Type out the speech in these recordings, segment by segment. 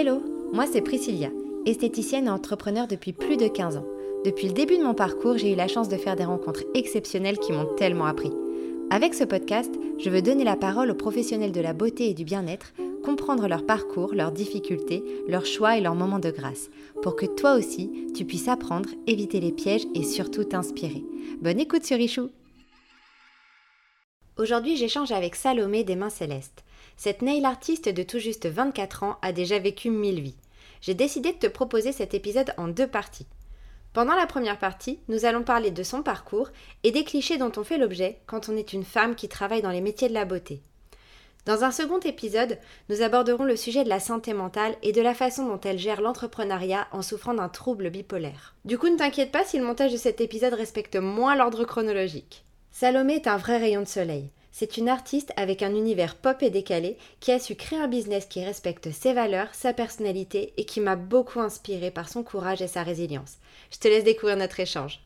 Hello, moi c'est Priscilla, esthéticienne et entrepreneur depuis plus de 15 ans. Depuis le début de mon parcours, j'ai eu la chance de faire des rencontres exceptionnelles qui m'ont tellement appris. Avec ce podcast, je veux donner la parole aux professionnels de la beauté et du bien-être, comprendre leur parcours, leurs difficultés, leurs choix et leurs moments de grâce, pour que toi aussi, tu puisses apprendre, éviter les pièges et surtout t'inspirer. Bonne écoute sur Richou Aujourd'hui, j'échange avec Salomé des Mains Célestes. Cette nail artiste de tout juste 24 ans a déjà vécu mille vies. J'ai décidé de te proposer cet épisode en deux parties. Pendant la première partie, nous allons parler de son parcours et des clichés dont on fait l'objet quand on est une femme qui travaille dans les métiers de la beauté. Dans un second épisode, nous aborderons le sujet de la santé mentale et de la façon dont elle gère l'entrepreneuriat en souffrant d'un trouble bipolaire. Du coup, ne t'inquiète pas si le montage de cet épisode respecte moins l'ordre chronologique. Salomé est un vrai rayon de soleil. C'est une artiste avec un univers pop et décalé qui a su créer un business qui respecte ses valeurs, sa personnalité et qui m'a beaucoup inspiré par son courage et sa résilience. Je te laisse découvrir notre échange.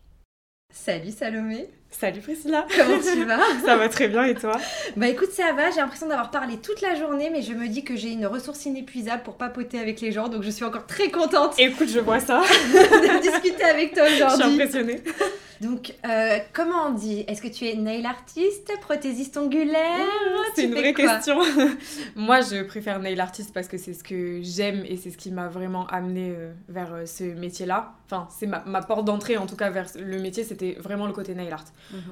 Salut Salomé Salut Priscilla. Comment tu vas? Ça va très bien et toi? Bah écoute ça va, j'ai l'impression d'avoir parlé toute la journée mais je me dis que j'ai une ressource inépuisable pour papoter avec les gens donc je suis encore très contente Écoute je vois ça. de discuter avec toi aujourd'hui. Je suis impressionnée. Donc euh, comment on dit? Est-ce que tu es nail artiste, prothésiste ongulaire C'est une vraie question. Moi je préfère nail artiste parce que c'est ce que j'aime et c'est ce qui m'a vraiment amené euh, vers euh, ce métier là. Enfin c'est ma, ma porte d'entrée en tout cas vers le métier c'était vraiment le côté nail art.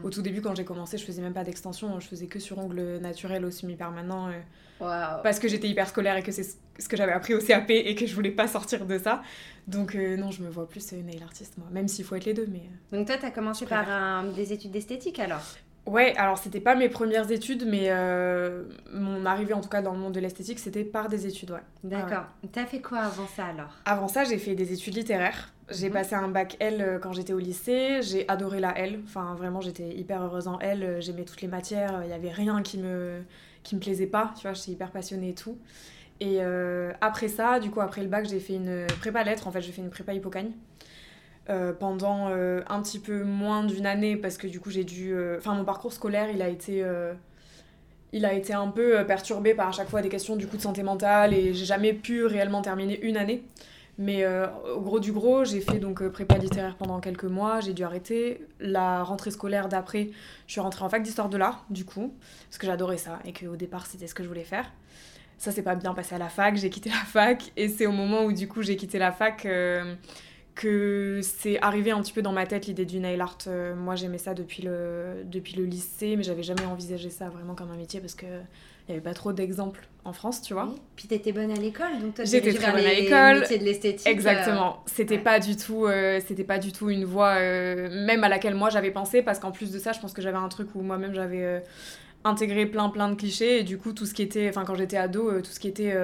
Au tout début, quand j'ai commencé, je faisais même pas d'extension, je faisais que sur ongles naturels au semi-permanent. euh, parce que j'étais hyper scolaire et que c'est ce que j'avais appris au CAP et que je voulais pas sortir de ça. Donc euh, non, je me vois plus euh, nail artiste moi, même s'il faut être les deux. Mais. Donc toi t'as commencé Je par un- des études d'esthétique alors? Ouais, alors c'était pas mes premières études, mais euh, mon arrivée en tout cas dans le monde de l'esthétique, c'était par des études, ouais. D'accord. T'as fait quoi avant ça alors? Avant ça, j'ai fait des études littéraires. J'ai Mhm. passé un bac L euh, quand j'étais au lycée. J'ai adoré la L. Enfin, vraiment, j'étais hyper heureuse en L. Euh, J'aimais toutes les matières. Il n'y avait rien qui me, qui me plaisait pas. Tu vois, j'étais hyper passionnée et tout. Et euh, après ça, du coup, après le bac, j'ai fait une prépa lettres. En fait, j'ai fait une prépa hypocagne. Euh, pendant euh, un petit peu moins d'une année parce que du coup j'ai dû euh, enfin mon parcours scolaire il a été il a été un peu perturbé par à chaque fois des questions du coup de santé mentale et j'ai jamais pu réellement terminer une année mais au gros du gros, j'ai fait donc prépa littéraire pendant quelques mois, j'ai dû arrêter. La rentrée scolaire d'après, je suis rentrée en fac d'histoire de l'art, du coup, parce que j'adorais ça et qu'au départ c'était ce que je voulais faire. Ça s'est pas bien passé à la fac, j'ai quitté la fac et c'est au moment où du coup j'ai quitté la fac que c'est arrivé un petit peu dans ma tête l'idée du nail art. Euh, moi j'aimais ça depuis le, depuis le lycée, mais j'avais jamais envisagé ça vraiment comme un métier parce que il y avait pas trop d'exemples en France, tu vois. Oui. Puis t'étais bonne à l'école, donc toi J'étais très bonne à l'école. de l'esthétique. euh, Exactement. C'était ouais. pas du tout, euh, c'était pas du tout une voie même à laquelle moi j'avais pensé parce qu'en plus de ça, je pense que j'avais un truc où moi-même j'avais intégré plein plein de clichés et du coup tout ce qui était, enfin quand j'étais ado, tout ce qui était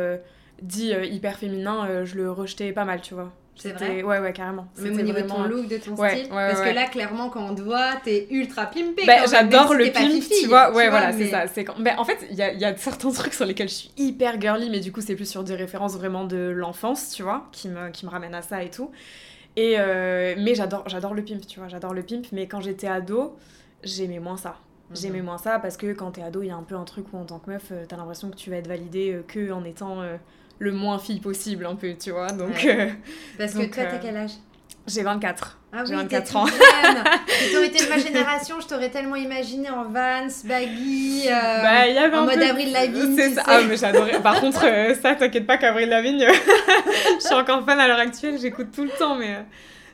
dit hyper féminin, je le rejetais pas mal, tu vois. C'est vrai Ouais ouais carrément. Même au niveau de ton look, de ton Ouais, style. ouais, parce que là, clairement, quand on te voit, t'es ultra pimpé. Quand même, j'adore le pimp, fifi, tu vois. Ouais, voilà, mais- c'est ça. C'est quand... ben, en fait, il y a, y a certains trucs sur lesquels je suis hyper girly, mais du coup, c'est plus sur des références vraiment de l'enfance, tu vois, qui me, qui me ramènent à ça et tout. Et euh, mais j'adore, j'adore le pimp, tu vois, j'adore le pimp. Mais quand j'étais ado, j'aimais moins ça. Mhm. J'aimais moins ça parce que quand t'es ado, il y a un peu un truc où en tant que meuf, euh, t'as l'impression que tu vas être validée euh, que en étant euh, le moins fille possible, un peu, tu vois. Donc, Ouais. euh, Parce que toi, t'as euh, quel âge? j'ai 24. Ah oui, t'es 24 toute ans. Si t'aurais été de ma génération, je t'aurais tellement imaginé en Vans, baggy, euh, Bah, y avait en un mode peu- Avril Lavigne, C'est ça. Ah, mais j'adorais. Par contre, euh, ça, t'inquiète pas qu'Avril Lavigne, je suis encore fan à l'heure actuelle, j'écoute tout le temps, mais. euh,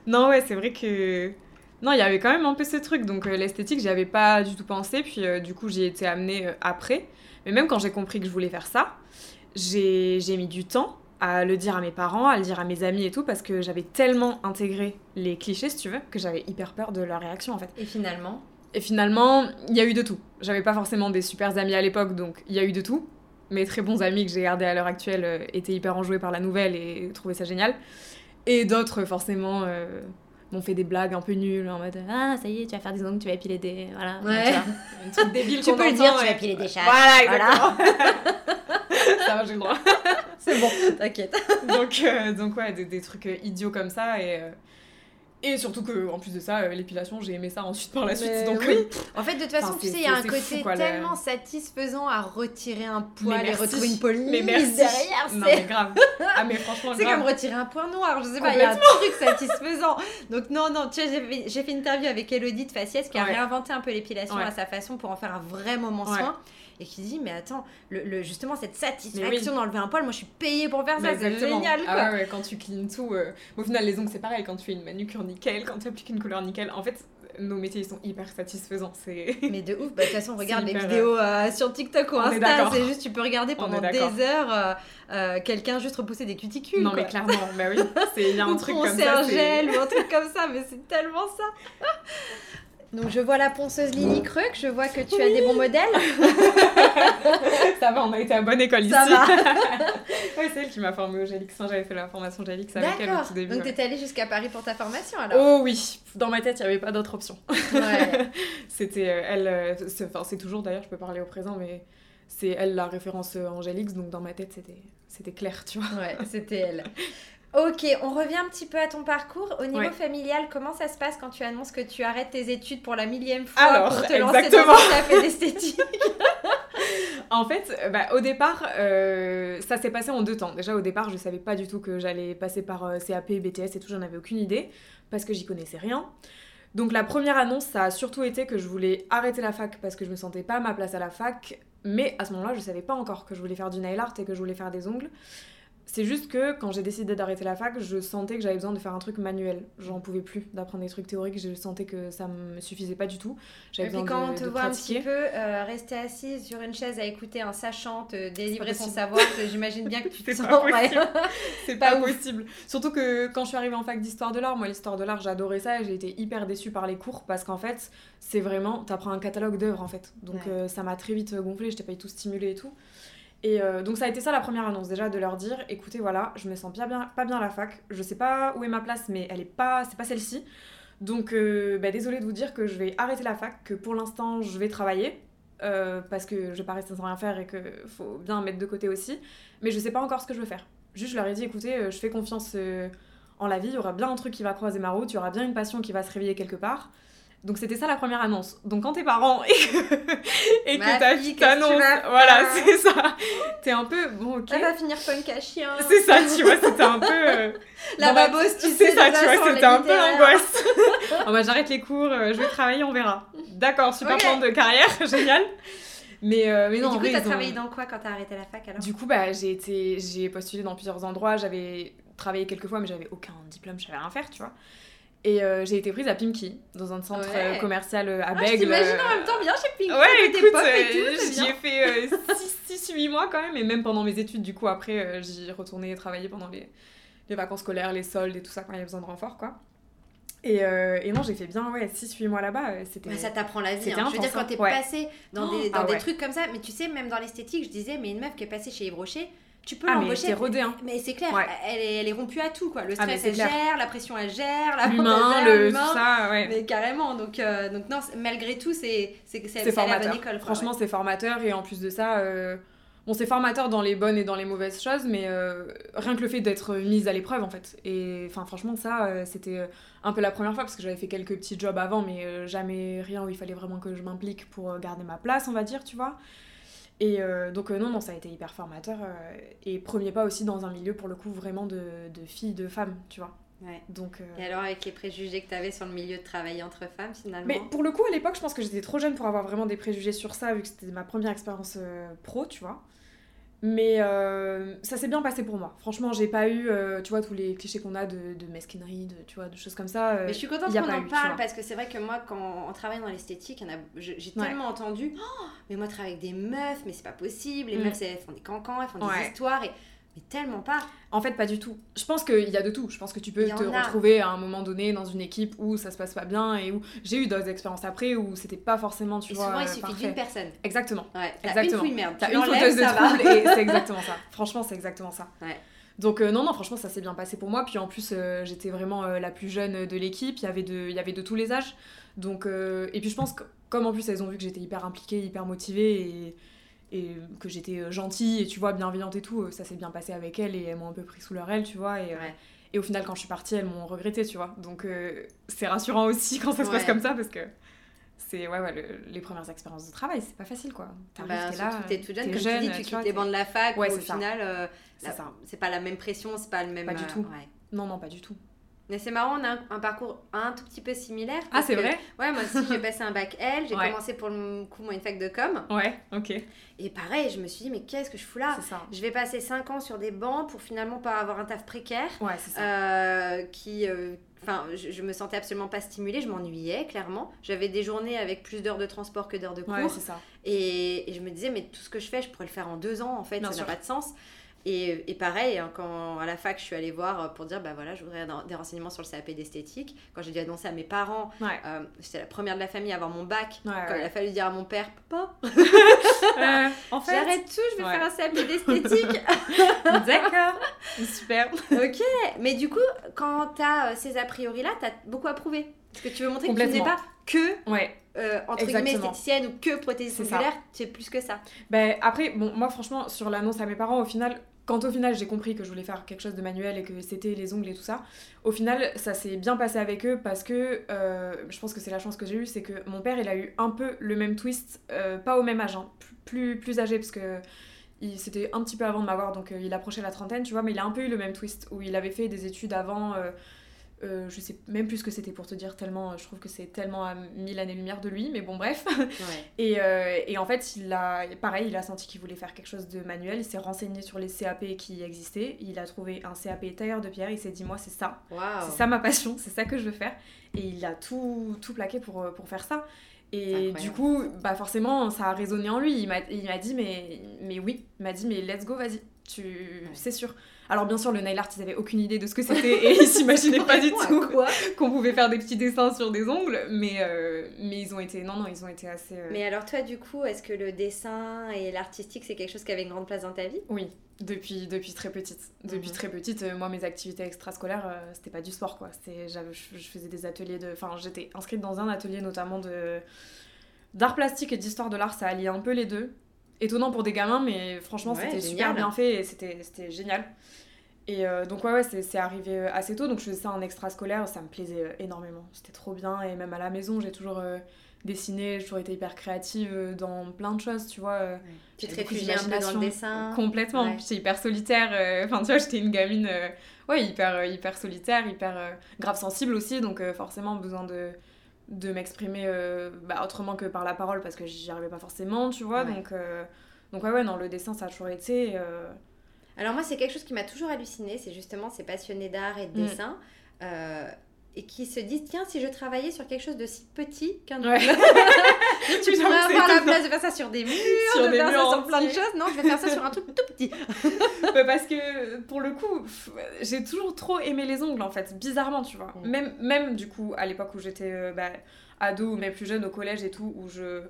Non, ouais, c'est vrai que. Non, il y avait quand même un peu ce truc, donc l'esthétique, j'y avais pas du tout pensé, puis du coup, j'y ai été amenée après. Mais même quand j'ai compris que je voulais faire ça, j'ai mis du temps à le dire à mes parents, à le dire à mes amis et tout, parce que j'avais tellement intégré les clichés, si tu veux, que j'avais hyper peur de leur réaction en fait. Et finalement, Et finalement, il y a eu de tout. J'avais pas forcément des super amis à l'époque, donc il y a eu de tout. Mes très bons amis que j'ai gardés à l'heure actuelle euh, étaient hyper enjoués par la nouvelle et trouvaient ça génial. Et d'autres, forcément, euh, m'ont fait des blagues un peu nulles en mode Ah, ça y est, tu vas faire des ongles, tu vas épiler des. Voilà. Ouais. Tu vois, un truc débile tu peux le dire, tu et- vas piler des chats. Voilà, Voilà. ça va, j'ai le droit. C'est bon, t'inquiète. donc, euh, donc ouais, des, des trucs euh, idiots comme ça. Et, euh, Et surtout que, en plus de ça, l'épilation, j'ai aimé ça ensuite par la suite. Mais donc, oui. En fait, de toute façon, tu sais, il y a un côté fou, quoi, le- tellement satisfaisant à retirer un poil et retrouver une police mais merci. derrière. Non, c'est- mais grave. Ah, mais franchement, C'est comme retirer un point noir, je sais pas, il y a un truc satisfaisant. Donc non, non, tu sais, j'ai fait, j'ai fait une interview avec Elodie de Faciès qui a Ouais. réinventé un peu l'épilation Ouais. à sa façon pour en faire un vrai moment Ouais. soin. Et qui dit, mais attends, le, le- justement cette satisfaction oui. d'enlever un poil, moi je suis payée pour faire ça, Mais c'est génial quoi. Ah ouais, ouais, quand tu cleans tout. euh, Au final, les ongles, c'est pareil. Quand tu fais une manucure nickel, quand tu appliques une couleur nickel. En fait, nos métiers, ils sont hyper satisfaisants. C'est. Mais de ouf, bah, de toute façon, regarde les vidéos euh, sur TikTok ou on Insta, c'est juste, tu peux regarder On pendant des heures euh, euh, quelqu'un juste repousser des cuticules. Non, quoi. mais clairement, bah oui. c'est- Il y a un truc comme ça. un gel ou un truc comme ça, mais c'est tellement ça. Donc je vois la ponceuse Lily Kruk, je vois que tu as des bons modèles. ça va, on a été à bonne école Ça ici. va. ouais, c'est elle qui m'a formée au. Enfin, j'avais fait la formation Gelix avec elle au tout début. Donc ouais. t'étais allée jusqu'à Paris pour ta formation alors? Oh oui, dans ma tête, il n'y avait pas d'autre option. Ouais. C'était euh, elle, euh, c'est enfin, c'est toujours d'ailleurs, je peux parler au présent, mais c'est elle la référence euh, Angélix, donc dans ma tête, c'était c'était clair, tu vois. Ouais, c'était elle. Ok, on revient un petit peu à ton parcours. Au niveau Ouais. familial, comment ça se passe quand tu annonces que tu arrêtes tes études pour la millième fois Alors, pour te lancer exactement. dans d'esthétique? En fait, euh, bah, au départ, euh, ça s'est passé en deux temps. Déjà, au départ, je savais pas du tout que j'allais passer par euh, CAP, BTS et tout, j'en avais aucune idée, parce que j'y connaissais rien. Donc la première annonce, ça a surtout été que je voulais arrêter la fac parce que je me sentais pas à ma place à la fac, mais à ce moment-là, je savais pas encore que je voulais faire du nail art et que je voulais faire des ongles. C'est juste que quand j'ai décidé d'arrêter la fac, je sentais que j'avais besoin de faire un truc manuel. J'en pouvais plus d'apprendre des trucs théoriques, je sentais que ça me suffisait pas du tout. Et J'avais puis besoin quand de, on te de voit un petit peu euh, rester assise sur une chaise à écouter un sachant te délivrer son savoir, j'imagine bien que tu te sens... pas. C'est Pas pas, possible. Surtout que quand je suis arrivée en fac d'histoire de l'art, moi l'histoire de l'art j'adorais ça et j'ai été hyper déçue par les cours parce qu'en fait c'est vraiment, t'apprends un catalogue d'œuvres en fait. Donc Ouais. euh, ça m'a très vite gonflé, j'étais pas du tout stimulée et tout. Et euh, donc ça a été ça la première annonce déjà de leur dire écoutez voilà je me sens bien, bien pas bien à la fac, je sais pas où est ma place mais elle est pas c'est pas celle-ci. Donc euh, bah, désolée de vous dire que je vais arrêter la fac, que pour l'instant je vais travailler. euh, parce que je vais pas rester sans rien faire et que faut bien mettre de côté aussi mais je sais pas encore ce que je veux faire. Juste, je leur ai dit, écoutez, euh, je fais confiance en la vie, il y aura bien un truc qui va croiser ma route, il y aura bien une passion qui va se réveiller quelque part. Donc c'était ça la première annonce. Donc quand t'es parent et que, et que ta fille, t'annonce, voilà, c'est ça. T'es un peu, bon ok. Elle va finir punk à chien. C'est ça, tu vois, c'était un peu... euh, La babose, tu C'est sais, ça, de tu vois, c'était un peu l'angoisse. oh, bah, j'arrête les cours, euh, je vais travailler, on verra. D'accord, super Ok. plan de carrière, génial. Mais, euh, mais Et non, du en coup, t'as ont- travaillé dans quoi quand t'as arrêté la fac alors? Du coup, bah, j'ai été, j'ai postulé dans plusieurs endroits. J'avais travaillé quelques fois, mais j'avais aucun diplôme, je savais rien faire, tu vois. Et euh, j'ai été prise à Pimki, dans un centre Ouais. euh, commercial euh, à Ah, je Bègle. t'imagine euh, en même temps bien chez Pink. Ouais, écoute, et tout, j'y ai fait 6-8 mois quand même, et même pendant mes études, du coup, après, j'y retournais travailler pendant les, les vacances scolaires, les soldes et tout ça, quand il y avait besoin de renfort, quoi. Et, euh, et non, j'ai fait bien, ouais, 6-8 mois là-bas, c'était... Ouais, ça t'apprend la vie. Hein. Je veux dire, quand t'es ouais. passé dans des, dans ah des ouais. trucs comme ça, mais tu sais, même dans l'esthétique, je disais, mais une meuf qui est passée chez Yves Rocher, tu peux Ah, l'embaucher. hein. Mais c'est clair, Ouais. elle, est, elle est rompue à tout, quoi. Le Ah, stress, elle clair. gère, la pression, elle gère, la L'humain, le, l'humain. tout ça, ouais. Mais carrément, donc, euh, donc non, malgré tout, c'est c'est la bonne école. quoi, Franchement, c'est formateur et en plus de ça, euh, bon, c'est formateur dans les bonnes et dans les mauvaises choses, mais euh, rien que le fait d'être mise à l'épreuve en fait. Et enfin, franchement, ça, euh, c'était un peu la première fois parce que j'avais fait quelques petits jobs avant, mais euh, jamais rien où il fallait vraiment que je m'implique pour garder ma place, on va dire, tu vois. Et euh, donc, euh, non, non, ça a été hyper formateur. euh, et premier pas aussi dans un milieu, pour le coup, vraiment de, de filles, de femmes, tu vois. Ouais. Donc. Et alors, avec les préjugés que t'avais sur le milieu de travailler entre femmes, finalement mais pour le coup, à l'époque, je pense que j'étais trop jeune pour avoir vraiment des préjugés sur ça, vu que c'était ma première expérience pro, tu vois. Mais euh, ça s'est bien passé pour moi. Franchement, j'ai pas eu, euh, tu vois, tous les clichés qu'on a de, de mesquinerie, de, tu vois, de choses comme ça. euh, Mais je suis contente qu'on en eu, parle parce que c'est vrai que moi, quand on travaille dans l'esthétique, j'ai Ouais. tellement entendu Oh, mais moi, je travaille avec des meufs, mais c'est pas possible. Les Mm. meufs, elles font des cancans, elles font des Ouais. histoires. Et... Mais tellement pas. En fait, pas du tout. Je pense qu'il y a de tout. Je pense que tu peux te a. retrouver à un moment donné dans une équipe où ça se passe pas bien et où j'ai eu d'autres expériences après où c'était pas forcément, tu et vois, souvent, il suffit d'une personne. Exactement. Ouais, Exactement. une merde. Tu une de trouble et c'est exactement ça. Franchement, c'est exactement ça. Ouais. Donc euh, non, non, franchement, ça s'est bien passé pour moi. Puis en plus, euh, j'étais vraiment euh, la plus jeune de l'équipe. Il y avait de, il y avait de tous les âges. Donc et puis je pense que comme en plus elles ont vu que j'étais hyper impliquée, hyper motivée et, et que j'étais euh, gentille et tu vois bienveillante et tout, euh, ça s'est bien passé avec elles et elles m'ont un peu pris sous leur aile, tu vois. Et, euh. Et au final, quand je suis partie, elles m'ont regretté, tu vois. Donc c'est rassurant aussi quand ça se passe comme ça parce que c'est ouais, ouais les premières expériences de travail, c'est pas facile quoi. T'arrives, bah, t'es là, t'es toute jeune, comme jeune, tu dis, tu, quittes les bancs de la fac, ouais, au final, c'est pas la même pression, c'est pas le même. Pas du tout. Non, non, pas du tout. Mais c'est marrant, on a un, parcours un tout petit peu similaire. Ah, c'est vrai? Ouais, moi aussi, j'ai passé un bac L. J'ai commencé pour le coup, moi, une fac de com. Ouais, ok. Et pareil, je me suis dit, mais qu'est-ce que je fous là? Ça. Je vais passer 5 ans sur des bancs pour finalement pas avoir un taf précaire. Ouais, c'est ça. Euh, qui. Euh, enfin, je, me sentais absolument pas stimulée, je m'ennuyais clairement. J'avais des journées avec plus d'heures de transport que d'heures de cours. Ouais, c'est ça. Et, je me disais, mais tout ce que je fais, je pourrais le faire en deux ans en fait, ça n'a pas de sens. Et, et, pareil, hein, quand à la fac, je suis allée voir euh, pour dire, bah voilà, je voudrais des renseignements sur le CAP d'esthétique. Quand j'ai dû annoncer à mes parents, euh, j'étais la première de la famille à avoir mon bac. quand il a fallu dire à mon père, papa, euh, en fait, j'arrête tout, je vais faire un CAP d'esthétique. D'accord, super. ok, mais du coup, quand tu as ces a priori là, tu as beaucoup approuvé. Parce que tu veux montrer que tu n'es pas que ouais. entre guillemets esthéticienne ou que prothésiste oculaire, tu es plus que ça. Ben, après, bon, moi franchement, sur l'annonce à mes parents, au final, quand au final j'ai compris que je voulais faire quelque chose de manuel et que c'était les ongles et tout ça, au final ça s'est bien passé avec eux parce que euh, je pense que c'est la chance que j'ai eue, c'est que mon père il a eu un peu le même twist, euh, pas au même âge, hein, plus, plus âgé parce que c'était un petit peu avant de m'avoir donc euh, il approchait la trentaine tu vois, mais il a un peu eu le même twist où il avait fait des études avant euh, je sais même plus ce que c'était pour te dire, tellement je trouve que c'est tellement à mille années-lumière de lui, mais bon, bref. et, euh, et, en fait, il a, pareil, il a senti qu'il voulait faire quelque chose de manuel, il s'est renseigné sur les CAP qui existaient, il a trouvé un CAP tailleur de pierre, il s'est dit, moi, c'est ça, c'est ça ma passion, c'est ça que je veux faire. Et il a tout, tout plaqué pour, pour faire ça. Et du coup, bah forcément, ça a résonné en lui. Il m'a dit, mais, mais oui, il m'a dit, mais let's go, vas-y, tu... c'est sûr. Alors bien sûr, le nail art, ils avaient aucune idée de ce que c'était et ils s'imaginaient pas du tout qu'on pouvait faire des petits dessins sur des ongles, mais, euh, mais ils ont été, non, non, ils ont été assez... Euh, mais alors toi, du coup, est-ce que le dessin et l'artistique, c'est quelque chose qui avait une grande place dans ta vie? Oui, depuis, depuis très petite. Depuis mhm. très petite, euh, moi, mes activités extrascolaires, c'était pas du sport, quoi. Je, je faisais des ateliers de... Enfin, j'étais inscrite dans un atelier notamment de d'art plastique et d'histoire de l'art, ça alliait un peu les deux. Étonnant pour des gamins, mais franchement, c'était super bien fait et c'était génial. Et euh, donc ouais, ouais c'est arrivé euh, assez tôt, donc je faisais ça en extrascolaire, ça me plaisait euh, énormément, c'était trop bien, et même à la maison j'ai toujours dessiné, j'ai toujours été hyper créative dans plein de choses, tu vois. Tu te réfugiais un peu dans le dessin. Complètement, j'étais hyper solitaire, enfin tu vois, j'étais une gamine ouais, hyper, hyper solitaire, hyper grave sensible aussi, donc forcément besoin de, de m'exprimer bah, autrement que par la parole, parce que j'y arrivais pas forcément, tu vois, donc, donc ouais, ouais, non, le dessin ça a toujours été... Alors moi, c'est quelque chose qui m'a toujours halluciné, c'est justement ces passionnés d'art et de mm. dessin. Euh, et qui se disent tiens si je travaillais sur quelque chose de si petit qu'un ouais. tu pourrais avoir la place de faire ça sur des murs sur de faire ça sur plein de choses non je vais faire ça sur un truc tout petit parce que pour le coup j'ai toujours trop aimé les ongles en fait bizarrement tu vois mm. même même du coup à l'époque où j'étais euh, bah, ado mais plus jeune au collège et tout où je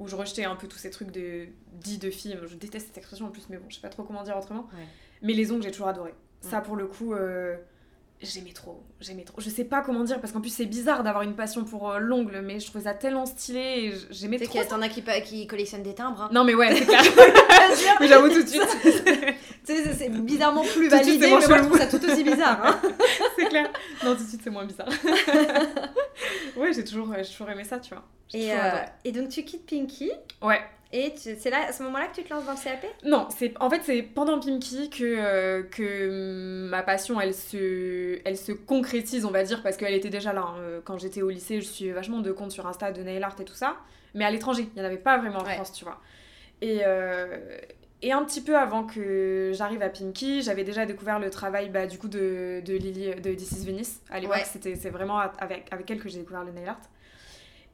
où je rejetais un peu tous ces trucs de dits de filles. Je déteste cette expression en plus, mais bon, je sais pas trop comment dire autrement. Mais les ongles, j'ai toujours adoré. Ça, pour le coup, euh, j'aimais trop. J'aimais trop. Je sais pas comment dire, parce qu'en plus, c'est bizarre d'avoir une passion pour euh, l'ongle, mais je trouvais ça tellement stylé et j'aimais trop. Tu sais t'en a qui, qui collectionnent des timbres. Hein. Non, mais ouais, c'est clair. mais j'avoue tout de suite. tu sais, c'est bizarrement plus validé, mais moi, je trouve ça tout aussi bizarre. Hein. c'est clair. Non, tout de suite, c'est moins bizarre. ouais, j'ai toujours, toujours aimé ça, tu vois. Et, euh, et donc, tu quittes Pinky. Ouais. Et c'est là, à ce moment-là que tu te lances dans le CAP Non, c'est en fait c'est pendant Pimki que, euh, que ma passion elle se, elle se concrétise, on va dire, parce qu'elle était déjà là. Hein. Euh, quand j'étais au lycée, je suis vachement de compte sur Insta de nail art et tout ça, mais à l'étranger, il n'y en avait pas vraiment en France, tu vois. Et, euh, et un petit peu avant que j'arrive à Pimki, j'avais déjà découvert le travail bah, du coup de, de Lily de This is Venice. À l'époque, c'était c'est vraiment avec, avec elle que j'ai découvert le nail art.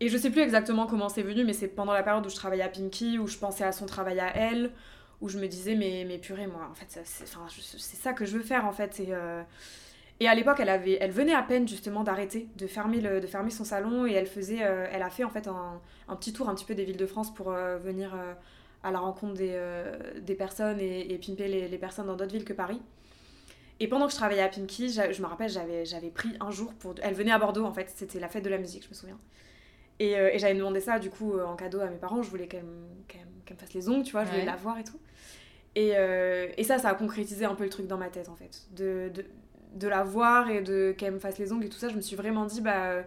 Et je sais plus exactement comment c'est venu, mais c'est pendant la période où je travaillais à Pinky, où je pensais à son travail à elle, où je me disais, mais, mais purée, moi, en fait, c'est ça que je veux faire, en fait. Et, euh, et à l'époque, elle, elle venait à peine, justement, d'arrêter, de, fermer de fermer son salon, et elle, faisait, euh, elle a fait, en fait, un, petit tour un petit peu des villes de France pour euh, venir à la rencontre des, des personnes et, et pimper les, les personnes dans d'autres villes que Paris. Et pendant que je travaillais à Pinky, je me rappelle, j'avais pris un jour pour... Elle venait à Bordeaux, en fait, c'était la fête de la musique, je me souviens. Et, euh, et j'avais demandé ça du coup euh, en cadeau à mes parents. Je voulais qu'elle me, fasse les ongles, tu vois, je voulais la voir et tout. Et, euh, et, ça, ça a concrétisé un peu le truc dans ma tête en fait. De, de, de la voir et de qu'elle me fasse les ongles et tout ça, je me suis vraiment dit, bah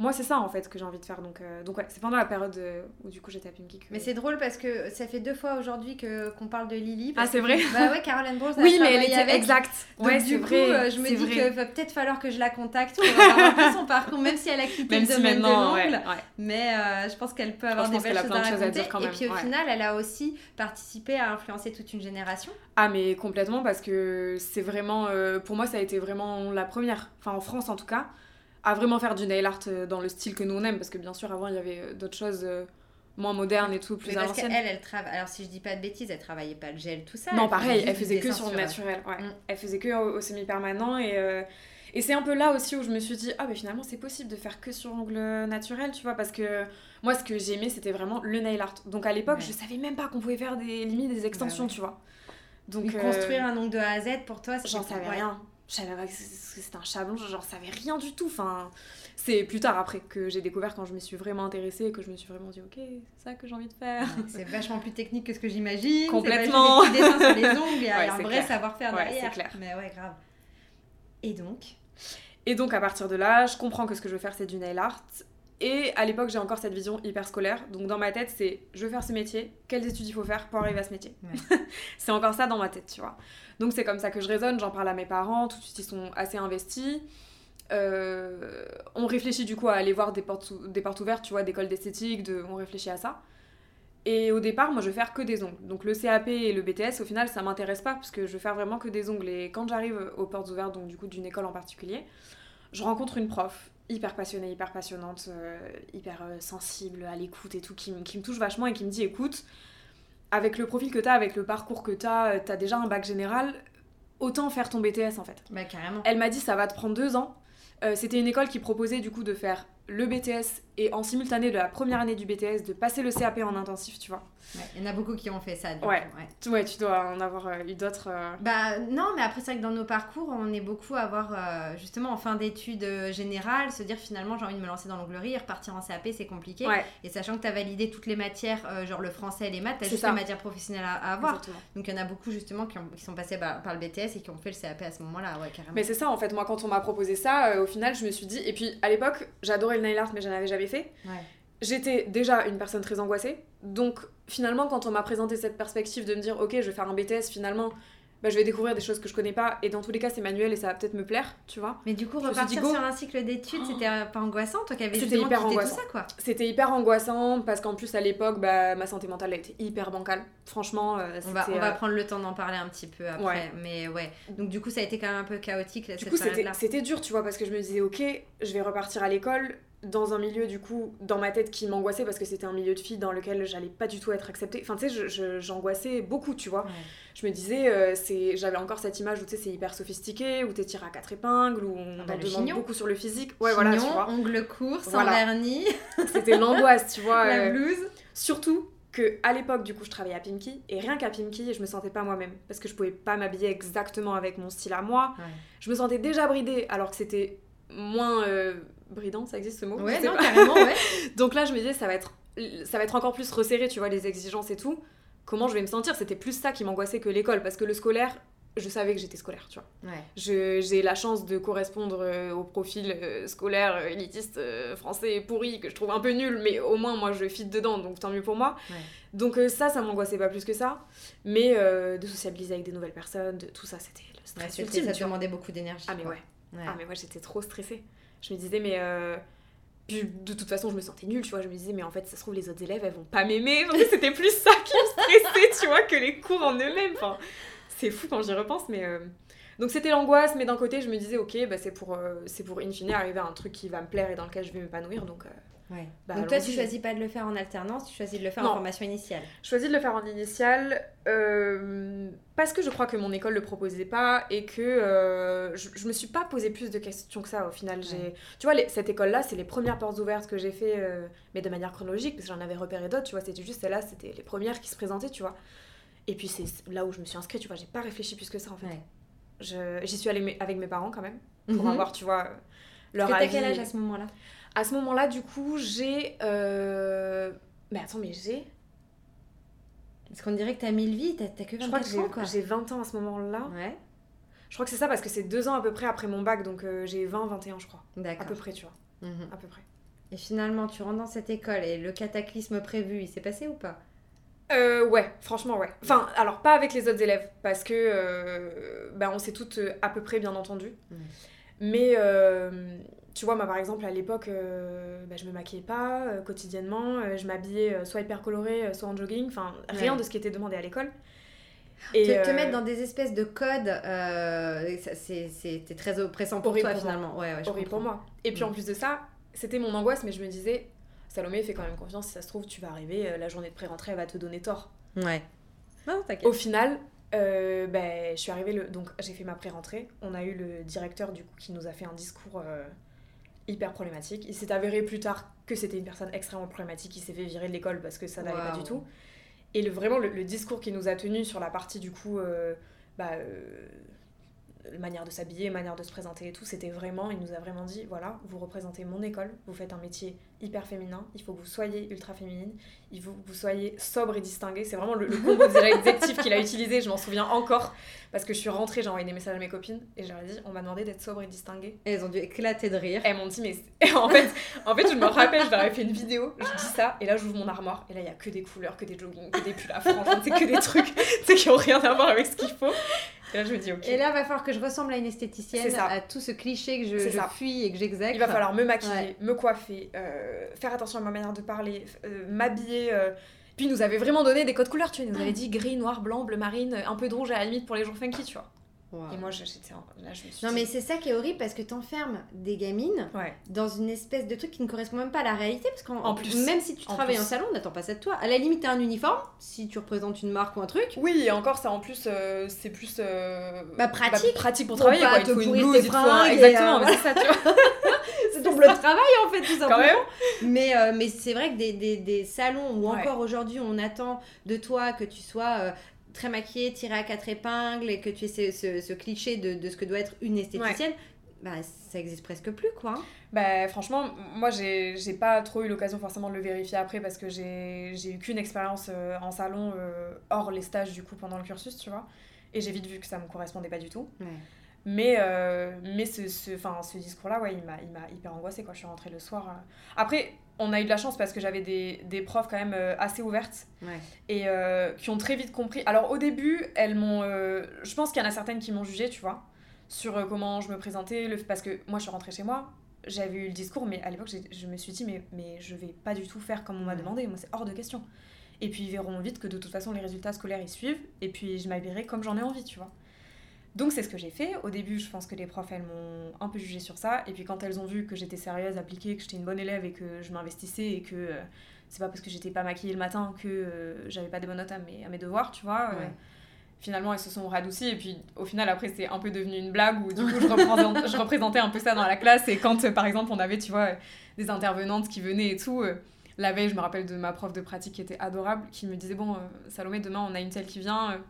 moi c'est ça en fait que j'ai envie de faire donc euh, donc ouais c'est pendant la période euh, où du coup j'étais à Pimki mais c'est drôle parce que ça fait deux fois aujourd'hui que qu'on parle de Lily ah c'est vrai? Bah ouais Caroline Bros oui mais elle était avec... exact donc, ouais du coup vrai, euh, je me dis qu'il va peut-être falloir que je la contacte pour avoir un peu son parcours même si elle a quitté même le domaine de l'ongle mais je pense qu'elle peut avoir des belles choses à raconter et puis au final elle a aussi participé à influencer toute une génération. Ah mais complètement parce que c'est vraiment pour moi ça a été vraiment la première enfin en France en tout cas à vraiment faire du nail art euh, dans le style que nous on aime parce que bien sûr avant il y avait euh, d'autres choses euh, moins modernes et tout plus parce qu'elle elle travaille alors si je dis pas de bêtises elle travaillait pas le gel tout ça non pareil elle faisait que sur le naturel ouais. Mm. elle faisait que au, semi permanent et et c'est un peu là aussi où je me suis dit ah mais finalement c'est possible de faire que sur ongle naturel tu vois parce que moi ce que j'aimais c'était vraiment le nail art. Donc à l'époque je savais même pas qu'on pouvait faire des limites des extensions tu vois. Donc construire un ongle de A à Z pour toi j'en savais rien je savais pas que c'était un chablon, genre savais rien du tout. Enfin, c'est plus tard après que j'ai découvert quand je me suis vraiment intéressée et que je me suis vraiment dit ok, c'est ça que j'ai envie de faire. c'est vachement plus technique que ce que j'imagine. Complètement. C'est sur les ongles, il y a un vrai savoir-faire derrière. Clair. Mais ouais, grave. Et donc? Et donc à partir de là, je comprends que ce que je veux faire c'est du nail art. Et à l'époque, j'ai encore cette vision hyper scolaire. Donc dans ma tête, c'est je veux faire ce métier, quelles études il faut faire pour arriver à ce métier? c'est encore ça dans ma tête, tu vois. Donc c'est comme ça que je raisonne, j'en parle à mes parents, tout de suite ils sont assez investis. Euh, on réfléchit du coup à aller voir des portes, des portes ouvertes, tu vois, d'écoles d'esthétique, de, on réfléchit à ça. Et au départ, moi je vais faire que des ongles. Donc le CAP et le BTS, au final, ça m'intéresse pas parce que je veux faire vraiment que des ongles. Et quand j'arrive aux portes ouvertes, donc du coup d'une école en particulier, je rencontre une prof hyper passionnée, hyper passionnante, euh, hyper euh, sensible à l'écoute et tout, qui, qui, me touche vachement et qui me dit écoute, avec le profil que tu as, avec le parcours que tu as, tu as déjà un bac général, autant faire ton BTS en fait. Bah carrément. Elle m'a dit ça va te prendre deux ans. Euh, c'était une école qui proposait du coup de faire le BTS et en simultané de la première année du BTS de passer le CAP en intensif, tu vois. il y en a beaucoup qui ont fait ça. Ouais. Ouais. Tu, dois en avoir euh, eu d'autres. Euh. Bah non, mais après c'est vrai que dans nos parcours, on est beaucoup à avoir euh, justement en fin d'études générales, se dire finalement j'ai envie de me lancer dans l'onglerie, repartir en CAP c'est compliqué. Et sachant que tu as validé toutes les matières, genre le français et les maths, tu as juste les matières professionnelles à, avoir. Donc il y en a beaucoup justement qui, ont, qui sont passés bah, par le BTS et qui ont fait le CAP à ce moment-là, ouais carrément. Mais c'est ça en fait, moi quand on m'a proposé ça, au final je me suis dit, et puis à l'époque j'adorais le nail art mais j'en avais jamais fait. J'étais déjà une personne très angoissée. Donc finalement, quand on m'a présenté cette perspective de me dire, ok, je vais faire un BTS, finalement, bah, je vais découvrir des choses que je connais pas et dans tous les cas c'est manuel et ça va peut-être me plaire tu vois. Mais du coup repartir sur un cycle d'études c'était pas angoissant toi qui avais c'était hyper angoissant tout ça quoi. C'était hyper angoissant parce qu'en plus à l'époque bah, ma santé mentale a été hyper bancale. Franchement euh, on va on va euh, prendre le temps d'en parler un petit peu après mais ouais. Donc du coup ça a été quand même un peu chaotique du coup c'était dur tu vois parce que je me disais ok je vais repartir à l'école dans un milieu du coup dans ma tête qui m'angoissait parce que c'était un milieu de filles dans lequel j'allais pas du tout être acceptée. Enfin tu sais j'angoissais beaucoup tu vois. Je me disais euh, c'est j'avais encore cette image où tu sais c'est hyper sophistiqué où t'es tiré à quatre épingles où on ah bah, demande beaucoup sur le physique. Ouais voilà tu vois. ongles courts sans vernis. C'était l'angoisse tu vois la euh, blouse. surtout que à l'époque du coup je travaillais à Pimki et rien qu'à Pimki je me sentais pas moi-même parce que je pouvais pas m'habiller exactement avec mon style à moi. Je me sentais déjà bridée alors que c'était moins euh, bridant, ça existe ce mot? Ouais, non, carrément, ouais. Donc là, je me disais, ça va, être, ça va être encore plus resserré, tu vois, les exigences et tout. Comment je vais me sentir? C'était plus ça qui m'angoissait que l'école, parce que le scolaire, je savais que j'étais scolaire, tu vois. Ouais. J'ai la chance de correspondre euh, au profil euh, scolaire euh, élitiste français pourri, que je trouve un peu nul, mais au moins, moi, je fit dedans, donc tant mieux pour moi. Donc ça, ça m'angoissait pas plus que ça. Mais de sociabiliser avec des nouvelles personnes, de, tout ça, c'était le stress ultime. Ça demandait beaucoup d'énergie. Ah, mais ouais. Ah, mais moi, j'étais trop stressée je me disais, mais. Euh... de toute façon, je me sentais nulle, tu vois. Je me disais, mais en fait, ça se trouve, les autres élèves, elles vont pas m'aimer. C'était plus ça qui me stressait, tu vois, que les cours en eux-mêmes. Enfin, c'est fou quand j'y repense, mais. Euh, donc c'était l'angoisse, mais d'un côté, je me disais, ok, bah, c'est pour, euh, c'est pour in fine arriver à un truc qui va me plaire et dans lequel je vais m'épanouir. Donc, Ouais. Bah, Donc toi, tu choisis pas de le faire en alternance, tu choisis de le faire en formation initiale. Je choisis de le faire en initiale euh, parce que je crois que mon école le proposait pas et que euh, je, je, me suis pas posé plus de questions que ça au final. J'ai, tu vois, cette école-là, c'est les premières portes ouvertes que j'ai fait, euh, mais de manière chronologique parce que j'en avais repéré d'autres. Tu vois, c'était juste celle-là, c'était les premières qui se présentaient, tu vois. Et puis c'est là où je me suis inscrite, tu vois, j'ai pas réfléchi plus que ça en fait. J'y suis allée avec mes parents quand même pour mhm. avoir, tu vois, leur avis. quel âge à ce moment-là? À ce moment-là, du coup, j'ai. Euh... Mais attends, mais j'ai. Parce qu'on dirait que t'as mille vies, t'as que 24 ans, quoi. J'ai 20 ans à ce moment-là. Ouais. Je crois que c'est ça parce que c'est deux ans à peu près après mon bac, donc euh, j'ai 20, 21, je crois. À D'accord. peu près, tu vois. Mhm. À peu près. Et finalement, tu rentres dans cette école et le cataclysme prévu, il s'est passé ou pas? Euh, ouais, franchement, ouais. Enfin, alors pas avec les autres élèves, parce que euh, bah, on s'est toutes euh, à peu près bien entendues. Mais euh, tu vois, moi par exemple, à l'époque, euh, bah, je me maquillais pas euh, quotidiennement, euh, je m'habillais soit hyper colorée, soit en jogging, enfin rien Ouais. de ce qui était demandé à l'école. te, te euh, mettre dans des espèces de codes, c'était très oppressant pour toi pour moi. finalement. Ouais, ouais, je pour moi. Et puis Mm. en plus de ça, c'était mon angoisse, mais je me disais, Salomé, fais quand même confiance, si ça se trouve, tu vas arriver, la journée de pré-rentrée, elle va te donner tort. Ouais. Non, t'inquiète. Au final, euh, ben, je suis arrivée, le... donc j'ai fait ma pré-rentrée. On a eu le directeur du coup qui nous a fait un discours euh, hyper problématique. Il s'est avéré plus tard que c'était une personne extrêmement problématique. Il s'est fait virer de l'école parce que ça n'allait pas du tout. Et le, vraiment, le, le discours qu'il nous a tenu sur la partie du coup, euh, bah, manière de s'habiller, manière de se présenter et tout, c'était vraiment, il nous a vraiment dit voilà, vous représentez mon école, vous faites un métier hyper féminin, il faut que vous soyez ultra féminine, il faut que vous soyez sobre et distinguée. C'est vraiment le, le combo des adjectifs qu'il a utilisé, je m'en souviens encore, parce que je suis rentrée, j'ai envoyé des messages à mes copines et j'ai dit on m'a demandé d'être sobre et distinguée. Et Elles ont dû éclater de rire. Elles m'ont dit, mais c'est- en fait, en fait, je me rappelle, je leur ai fait une vidéo, je dis ça, et là, j'ouvre mon armoire, et là, il y a que des couleurs, que des joggings, que des pulls à franges, c'est que des trucs sais, qui ont rien à voir avec ce qu'il faut. Et là, je me dis, ok. Et là, va falloir que je ressemble à une esthéticienne, C'est à tout ce cliché que je, C'est je fuis et que j'exècre. Il va falloir me maquiller, Ouais. me coiffer, euh, faire attention à ma manière de parler, euh, m'habiller. euh. Puis, nous avait vraiment donné des codes couleurs, tu vois. Il nous avait dit gris, noir, blanc, bleu marine, un peu de rouge à la limite pour les jours funky, tu vois. Et moi, j'étais en- là, je me suis Non, dit, mais c'est ça qui est horrible parce que t'enfermes des gamines Ouais. dans une espèce de truc qui ne correspond même pas à la réalité. Parce qu'en En plus. même si tu En travailles plus. en salon, on n'attend pas ça de toi. À la limite, t'as un uniforme si tu représentes une marque ou un truc. Oui, et encore, ça en plus, euh, c'est plus. euh, Bah, pratique. pratique pour Pour travailler, pas quoi. Il faut une blouse, il faut un- Exactement, euh, c'est ça, tu vois. De travail en fait, tout simplement. Quand même. Mais, euh, mais c'est vrai que des, des, des salons où Ouais. encore aujourd'hui on attend de toi que tu sois euh, très maquillée, tirée à quatre épingles et que tu aies ce, ce- ce cliché de, de ce que doit être une esthéticienne, bah ça existe presque plus quoi. hein. Bah franchement, moi j'ai pas trop eu l'occasion forcément de le vérifier après parce que j'ai eu qu'une expérience euh, en salon hors les stages du coup pendant le cursus, tu vois. Et j'ai vite vu que ça me correspondait pas du tout. Mais, euh, mais ce, ce, enfin, ce discours-là, ouais, il m'a il m'a hyper angoissée quand je suis rentrée le soir. euh. Après, on a eu de la chance parce que j'avais des, des profs quand même euh, assez ouvertes Ouais. et euh, qui ont très vite compris. Alors au début, elles m'ont. euh, je pense qu'il y en a certaines qui m'ont jugée, tu vois, sur comment je me présentais, le, parce que moi je suis rentrée chez moi, j'avais eu le discours, mais à l'époque je me suis dit, mais, mais je vais pas du tout faire comme on m'a demandé, moi c'est hors de question. Et puis ils verront vite que de toute façon les résultats scolaires ils suivent, et puis je m'habillerai comme j'en ai envie, tu vois. Donc c'est ce que j'ai fait. Au début, je pense que les profs, elles m'ont un peu jugée sur ça. Et puis quand elles ont vu que j'étais sérieuse, appliquée, que j'étais une bonne élève et que je m'investissais et que euh, c'est pas parce que j'étais pas maquillée le matin que euh, j'avais pas des bonnes notes à mes, à mes devoirs, tu vois. euh, finalement, elles se sont radoucies. Et puis au final, après, c'est un peu devenu une blague où du coup, je représentais, je représentais un peu ça dans la classe. Et quand, par exemple, on avait, tu vois, des intervenantes qui venaient et tout. la veille, je me rappelle de ma prof de pratique qui était adorable, qui me disait Bon, Salomé, demain on a une telle qui vient,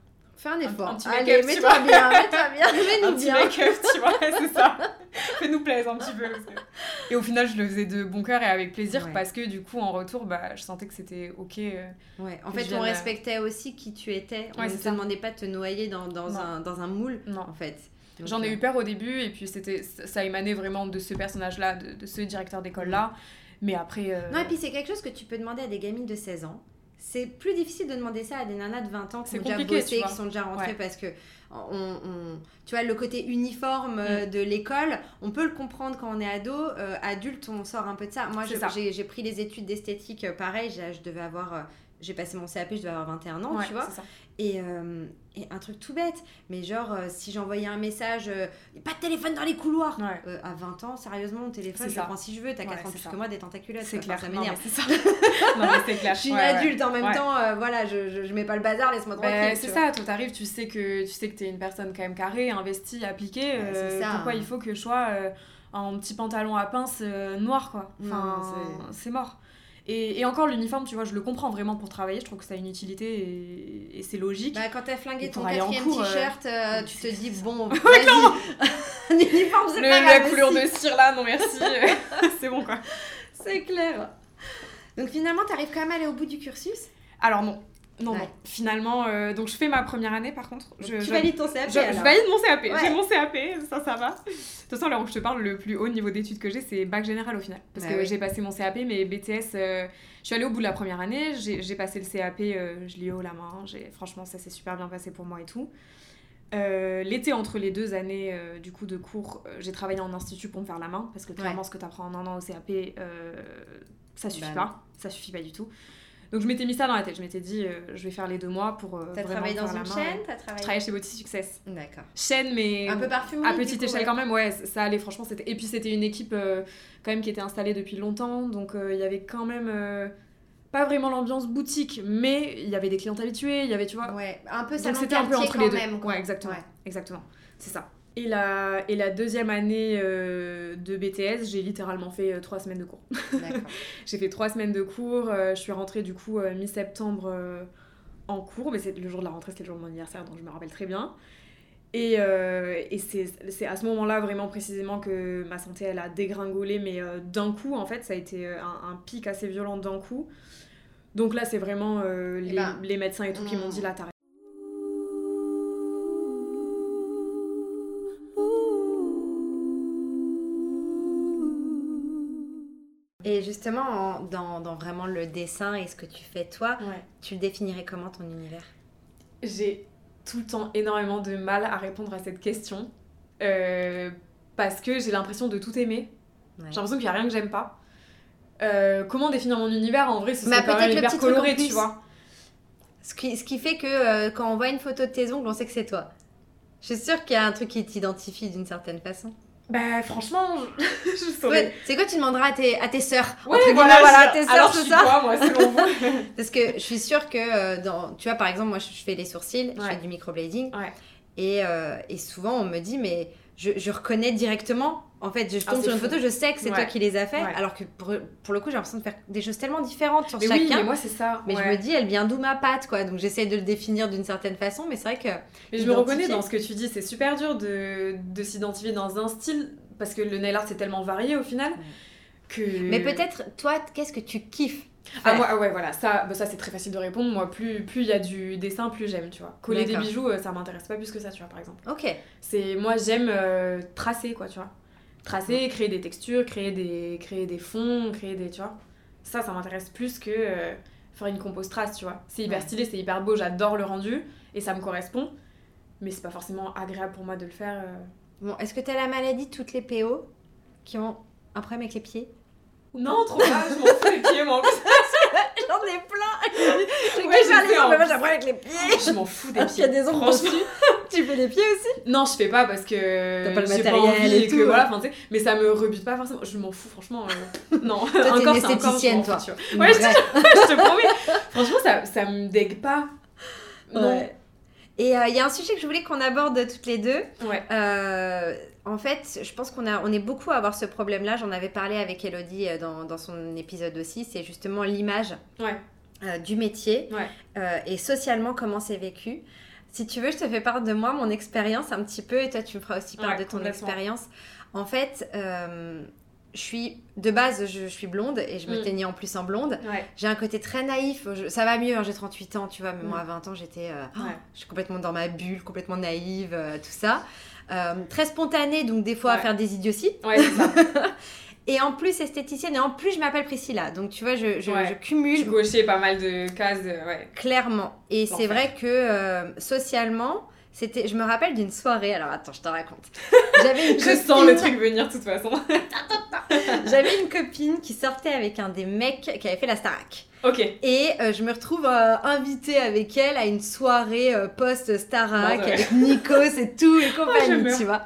Fais un effort. un petit Allez, mets-toi vois. bien, mets-toi bien, un mets-nous petit bien. make-up, tu vois, c'est ça. Fais-nous plaisir un petit peu. parce que- Et au final, je le faisais de bon cœur et avec plaisir Ouais. parce que du coup, en retour, bah, je sentais que c'était ok. euh, Ouais, en fait, on euh, respectait aussi qui tu étais. On Ouais, ne te ça. demandait pas de te noyer dans, un, dans un moule, Non. en fait. J'en ai euh, eu peur au début et puis c'était ça ça émanait vraiment de ce personnage-là, de, de ce directeur d'école-là. Mais après. euh, Non, et puis c'est quelque chose que tu peux demander à des gamines de 16 ans. C'est plus difficile de demander ça à des nanas de 20 ans qui ont déjà bossé, qui sont déjà rentrées Ouais. parce que on, on- tu vois le côté uniforme euh, Mm. de l'école, on peut le comprendre quand on est ado. Euh, adulte, on sort un peu de ça. Moi, j'ai pris les études d'esthétique, euh, pareil. j'ai- Je devais avoir, j'ai passé mon CAP, je devais avoir 21 ans, ouais, tu vois. Et, euh, et un truc tout bête, mais genre euh, si j'envoyais un message, euh, pas de téléphone dans les couloirs. Ouais. Euh, à 20 ans, sérieusement, mon téléphone, je ça. le prends si je veux. T'as Ouais, 4 ans plus ça. que moi, des tentaculottes. C'est clair. Ça m'énerve. c'est ça. non, mais clair. Je suis une Ouais, adulte en même temps, voilà, je, je, je mets pas le bazar, laisse-moi tranquille. c'est ça, toi t'arrives, tu sais que tu sais que t'es une personne quand même carrée, investie, appliquée. Ça. pourquoi il faut que je sois un petit pantalon à pince noir quoi Enfin, c'est mort. Et, et encore l'uniforme, tu vois, je le comprends vraiment pour travailler. Je trouve que ça a une utilité et, et c'est logique. Bah, quand t'as flingué ton quatrième euh, t-shirt, euh, tu te dis bon, vas-y. un uniforme, c'est Le- pas la couleur aussi. de cire là, non merci. c'est bon quoi. C'est clair. Donc finalement, t'arrives quand même à aller au bout du cursus? Alors non. Non, Ouais. non. Finalement, euh, donc je fais ma première année par contre. Je, tu je- valides ton CAP je, valide mon CAP. Ouais. J'ai mon CAP, ça, ça va. De toute façon, alors où je te parle, le plus haut niveau d'études que j'ai, c'est bac général au final. Parce Ouais, que oui. j'ai passé mon CAP, mais BTS, euh, je suis allée au bout de la première année, j'ai passé le CAP, euh, je l'ai haut la main. j'ai- Franchement, ça s'est super bien passé pour moi et tout. L'été entre les deux années du coup de cours, j'ai travaillé en institut pour me faire la main parce que clairement ce que tu apprends en un an au CAP, ça suffit Bah pas, ça suffit pas du tout. Donc je m'étais mis ça dans la tête, je m'étais dit euh, je vais faire les deux mois pour euh, T'as travaillé dans une main. chaîne T'as Je travaillé. travaillais chez Body Success. D'accord. Chaîne mais Un peu parfumée. à petite coup, échelle ouais. quand même, ouais, ça allait franchement. C'était... Et puis c'était une équipe euh, quand même qui était installée depuis longtemps, donc euh, il y avait quand même euh, pas vraiment l'ambiance boutique, mais il y avait des clientes habituées, il y avait, tu vois, Ouais, un peu ça donc c'était un peu entre les deux. même. quoi. Ouais, exactement. Ouais. Exactement. C'est ça. Et la, et la deuxième année euh, de BTS, j'ai littéralement fait euh, trois semaines de cours. J'ai fait trois semaines de cours. euh, je suis rentrée du coup mi-septembre en cours. Mais c'est le jour de la rentrée, c'était le jour de mon anniversaire, donc je me rappelle très bien. Et, et c'est à ce moment-là vraiment précisément que ma santé elle a dégringolé, mais d'un coup en fait ça a été un, un pic assez violent d'un coup. Donc là c'est vraiment les, ben, les médecins et tout qui m'ont on- dit là t'arrêtes. Et justement, en- dans, dans vraiment le dessin et ce que tu fais toi, Ouais. tu le définirais comment ton univers? J'ai tout le temps énormément de mal à répondre à cette question euh, parce que j'ai l'impression de tout aimer. Ouais. J'ai l'impression qu'il n'y a rien que j'aime pas. Euh, comment définir mon univers En vrai, ce Bah, serait quand même hyper coloré, tu vois. Ce qui, ce qui fait que euh, quand on voit une photo de tes ongles, on sait que c'est toi. Je suis sûre qu'il y a un truc qui t'identifie d'une certaine façon. Bah franchement, je, je saurais. Ouais, c'est quoi tu demanderas à tes, à tes sœurs Ouais, entre voilà, voilà, tes sœurs, alors tout je suis ça quoi, moi, selon vous Parce que je suis sûre que, euh, dans, tu vois, par exemple, moi, je je fais les sourcils, je fais du microblading. Ouais. Et, euh, et souvent, on me dit, mais je, je reconnais directement. En fait, je Ah, tombe sur une fou. photo, je sais que c'est toi qui les as fait. Ouais. Alors que pour, pour le coup, j'ai l'impression de faire des choses tellement différentes sur Mais chacun. oui, mais moi c'est ça. Mais ouais. je me dis, elle vient d'où ma patte, quoi. Donc j'essaie de le définir d'une certaine façon, mais c'est vrai que. Mais je me reconnais dans ce que tu dis, c'est super dur de, de s'identifier dans un style parce que le nail art c'est tellement varié au final que. Mais peut-être, toi, qu'est-ce que tu kiffes Ah, moi, ah ouais, voilà, ça, bah, ça c'est très facile de répondre. Moi, plus plus il y a du dessin, plus j'aime, tu vois. Coller des bijoux, euh, ça m'intéresse pas plus que ça, tu vois, par exemple. Ok. C'est moi, j'aime euh, tracer, quoi, tu vois. Tracer, créer des textures, créer des, créer des fonds, créer des, tu vois. Ça, ça m'intéresse plus que euh, faire une compose trace, tu vois. C'est hyper Ouais. stylé, c'est hyper beau, j'adore le rendu et ça me correspond. Mais c'est pas forcément agréable pour moi de le faire. Bon, est-ce que t'as la maladie de toutes les PO qui ont un problème avec les pieds? Non, trop pas, je m'en fous les pieds, moi. en plus. J'en ai plein Je Ouais, sais, en mais moi j'ai problème avec les pieds Je m'en fous des Parce qu'il y pieds. a des ongles dessus Tu fais les pieds aussi? Non, je fais pas parce que T'as pas le j'ai matériel envie et que tout, voilà, mais ça me rebute pas forcément. Je m'en fous, franchement. euh, non, t'es une encore, encore, esthéticienne, toi. fous, Une Ouais, je te promets. Franchement, ça, ça me dégue pas. Non. Ouais. Et euh, il y a un sujet que je voulais qu'on aborde toutes les deux. Ouais. Euh, en fait, je pense qu'on a, on est beaucoup à avoir ce problème-là. J'en avais parlé avec Elodie euh, dans, dans son épisode aussi. C'est justement l'image Ouais. Euh, du métier Ouais. euh, et socialement comment c'est vécu. Si tu veux, je te fais part de moi, mon expérience un petit peu, et toi tu me feras aussi part Ouais, de ton expérience. En fait, euh, je suis de base, je, je suis blonde et je me Mm. teignais en plus en blonde. Ouais. J'ai un côté très naïf. je- ça va mieux, hein, j'ai 38 ans, tu vois, mais moi Mm. à 20 ans j'étais, oh, Ouais. je suis complètement dans ma bulle, complètement naïve, tout ça. Très spontanée, donc des fois à faire des idioties. Ça. Et en plus esthéticienne, et en plus je m'appelle Priscilla. Donc tu vois, je, je, Ouais. je cumule Je cochais pas mal de cases. de- Ouais. Clairement. Et c'est vrai que euh, socialement, c'était. Je me rappelle d'une soirée. Alors attends, je te raconte. J'avais une Je copine. sens le truc venir de toute façon. J'avais une copine qui sortait avec un des mecs qui avait fait la Starac. ok. Et euh, je me retrouve euh, invitée avec elle à une soirée euh, post-Starac ouais. avec Nikos et tout et je compagnie, tu vois.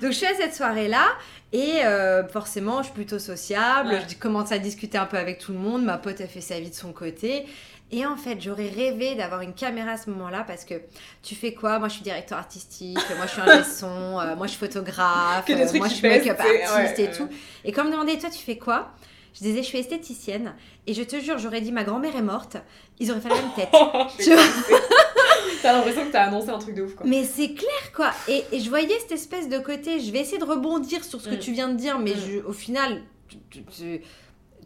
Donc je suis à cette soirée-là. Et euh, forcément, je suis plutôt sociable, Ouais. je commence à discuter un peu avec tout le monde, ma pote a fait sa vie de son côté. Et en fait, j'aurais rêvé d'avoir une caméra à ce moment-là parce que tu fais quoi? Moi, je suis directeur artistique, moi, je suis un son, euh, moi, je suis photographe, euh, moi, je suis make-up artiste ouais, et tout. Et quand on me demandait, toi, tu fais quoi? Je disais, je suis esthéticienne. Et je te jure, j'aurais dit, ma grand-mère est morte. Ils auraient fait la même tête. Tu vois? T'as l'impression que t'as annoncé un truc de ouf quoi. Mais c'est clair, quoi. Et, et je voyais cette espèce de côté. Je vais essayer de rebondir sur ce que Mm. tu viens de dire, mais Mm. je- au final, tu, tu- tu-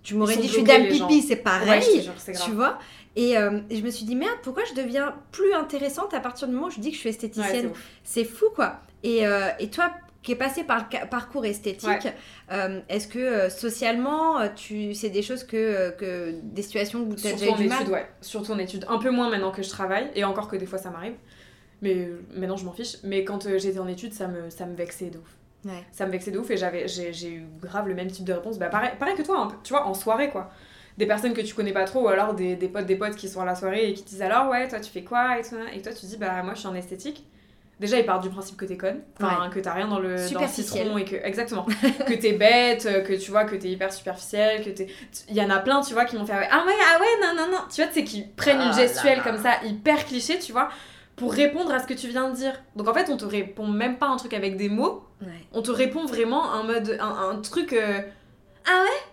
tu m'aurais dit, je suis dame pipi, c'est pareil. jure, grave. tu vois Et, euh, et je me suis dit, merde, pourquoi je deviens plus intéressante à partir du moment où je dis que je suis esthéticienne? C'est fou, quoi. Et, euh, et toi, qui es passé par le parcours esthétique, Ouais. euh, est-ce que euh, socialement, euh, tu, c'est des choses que, que des situations où tu as déjà eu en du études, mal ouais. Surtout en études. Un peu moins maintenant que je travaille, et encore que des fois ça m'arrive. Mais maintenant je m'en fiche. Mais quand euh, j'étais en études, ça me, ça me vexait de ouf. Ouais. Ça me vexait de ouf et j'avais, j'ai, j'ai eu grave le même type de réponse. Bah pareil, pareil que toi, peu, tu vois, en soirée quoi. Des personnes que tu connais pas trop, ou alors des, des potes des potes qui sont à la soirée et qui te disent alors ouais, toi tu fais quoi et, tout, et toi tu dis bah moi je suis en esthétique. Déjà, ils partent du principe que t'es conne, enfin, que t'as rien dans le, dans le citron et que. Exactement. que t'es bête, euh, que tu vois, que t'es hyper superficielle, que t'es. Il y en a plein, tu vois, qui m'ont fait Ah ouais, ah ouais, non, non, non. Tu vois, tu sais, qui prennent Ah une là gestuelle là. comme ça, hyper cliché, tu vois, pour répondre à ce que tu viens de dire. Donc en fait, on te répond même pas un truc avec des mots, Ouais. on te répond vraiment un mode. un, un truc. euh, Ah ouais?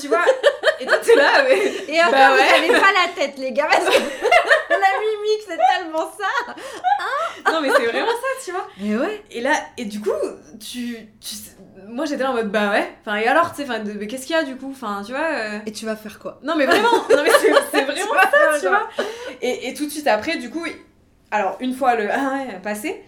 Tu vois Et toi, t'es là, mais. Et encore, Bah vous ouais. avez pas la tête, les gars, parce que la mimique, c'est tellement ça. Non, mais c'est vraiment ça, tu vois. Mais ouais. Et là, et du coup, tu. tu moi j'étais là en mode bah ouais. Enfin, et alors, tu sais, mais qu'est-ce qu'il y a du coup? Enfin, tu vois. euh, Et tu vas faire quoi? Non, mais vraiment, non, mais c'est vraiment vas faire tu vois. Et, et tout de suite après, du coup, alors une fois le ah ouais passé,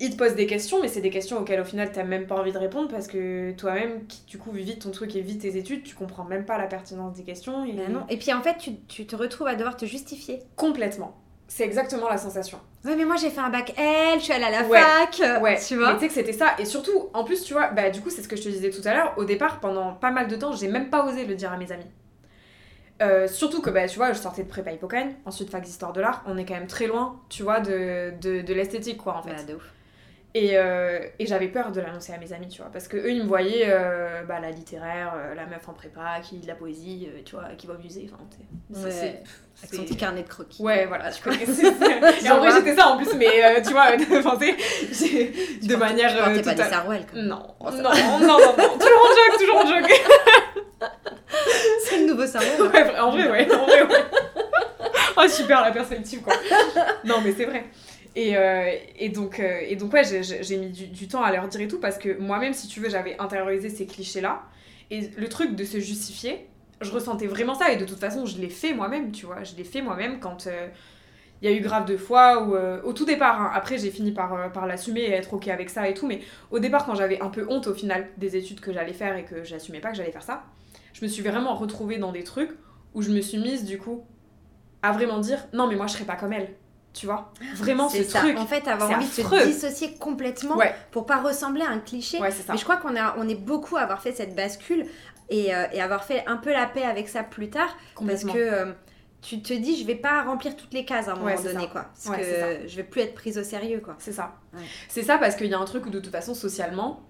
il te pose des questions, mais c'est des questions auxquelles au final t'as même pas envie de répondre parce que toi-même, qui du coup vis vite ton truc et vite tes études, tu comprends même pas la pertinence des questions. Et... Bah non. Et puis en fait, tu, tu te retrouves à devoir te justifier. Complètement. C'est exactement la sensation. Ouais, mais moi j'ai fait un bac L, je suis allée à la Ouais. fac, euh, Ouais, tu mais vois. tu sais que c'était ça. Et surtout, en plus, tu vois, bah du coup, c'est ce que je te disais tout à l'heure. Au départ, pendant pas mal de temps, j'ai même pas osé le dire à mes amis. Euh, surtout que, bah, tu vois, je sortais de prépa Hippocagne, ensuite fac d'histoire de l'art. On est quand même très loin, tu vois, de, de, de l'esthétique, quoi, en fait. Bah, de ouf. Et, euh, et j'avais peur de l'annoncer à mes amis, tu vois, parce que eux, ils me voyaient, euh, bah, la littéraire, euh, la meuf en prépa, qui lit de la poésie, euh, tu vois, qui va au musée, enfin, tu sais. Avec son petit carnet de croquis. Ouais, voilà, tu connais. Et en vrai, j'étais ça en plus, mais euh, tu vois, de Tu manière. Tu portais euh, pas des sarouels, même. Non, Oh, non, non, non, non, toujours en joke, toujours en joke. C'est le nouveau sarouel. Ouais, en vrai, ouais, en vrai, ouais. Oh, super la perspective, quoi. Non, mais c'est vrai. Et, euh, et, donc, euh, et donc, ouais, j'ai- mis du, temps à leur dire et tout, parce que moi-même, si tu veux, j'avais intériorisé ces clichés-là. Et le truc de se justifier, je ressentais vraiment ça, et de toute façon, je l'ai fait moi-même, tu vois. Je l'ai fait moi-même quand. euh, il y a eu grave de fois euh, au tout départ, hein, après j'ai fini par, par l'assumer et être ok avec ça et tout, mais au départ, quand j'avais un peu honte au final des études que j'allais faire et que j'assumais pas que j'allais faire ça, je me suis vraiment retrouvée dans des trucs où je me suis mise du coup à vraiment dire non, mais moi je serais pas comme elle, tu vois. Vraiment ce ça. truc. En fait, avoir envie de se dissocier complètement Ouais, pour pas ressembler à un cliché. ouais. Mais je crois qu'on a, on est beaucoup à avoir fait cette bascule et, euh, et avoir fait un peu la paix avec ça plus tard parce que euh, tu te dis je vais pas remplir toutes les cases à un moment Ouais, donné ça. quoi parce que ça. je vais plus être prise au sérieux quoi. C'est ça. C'est ça parce qu'il y a un truc où de toute façon, socialement,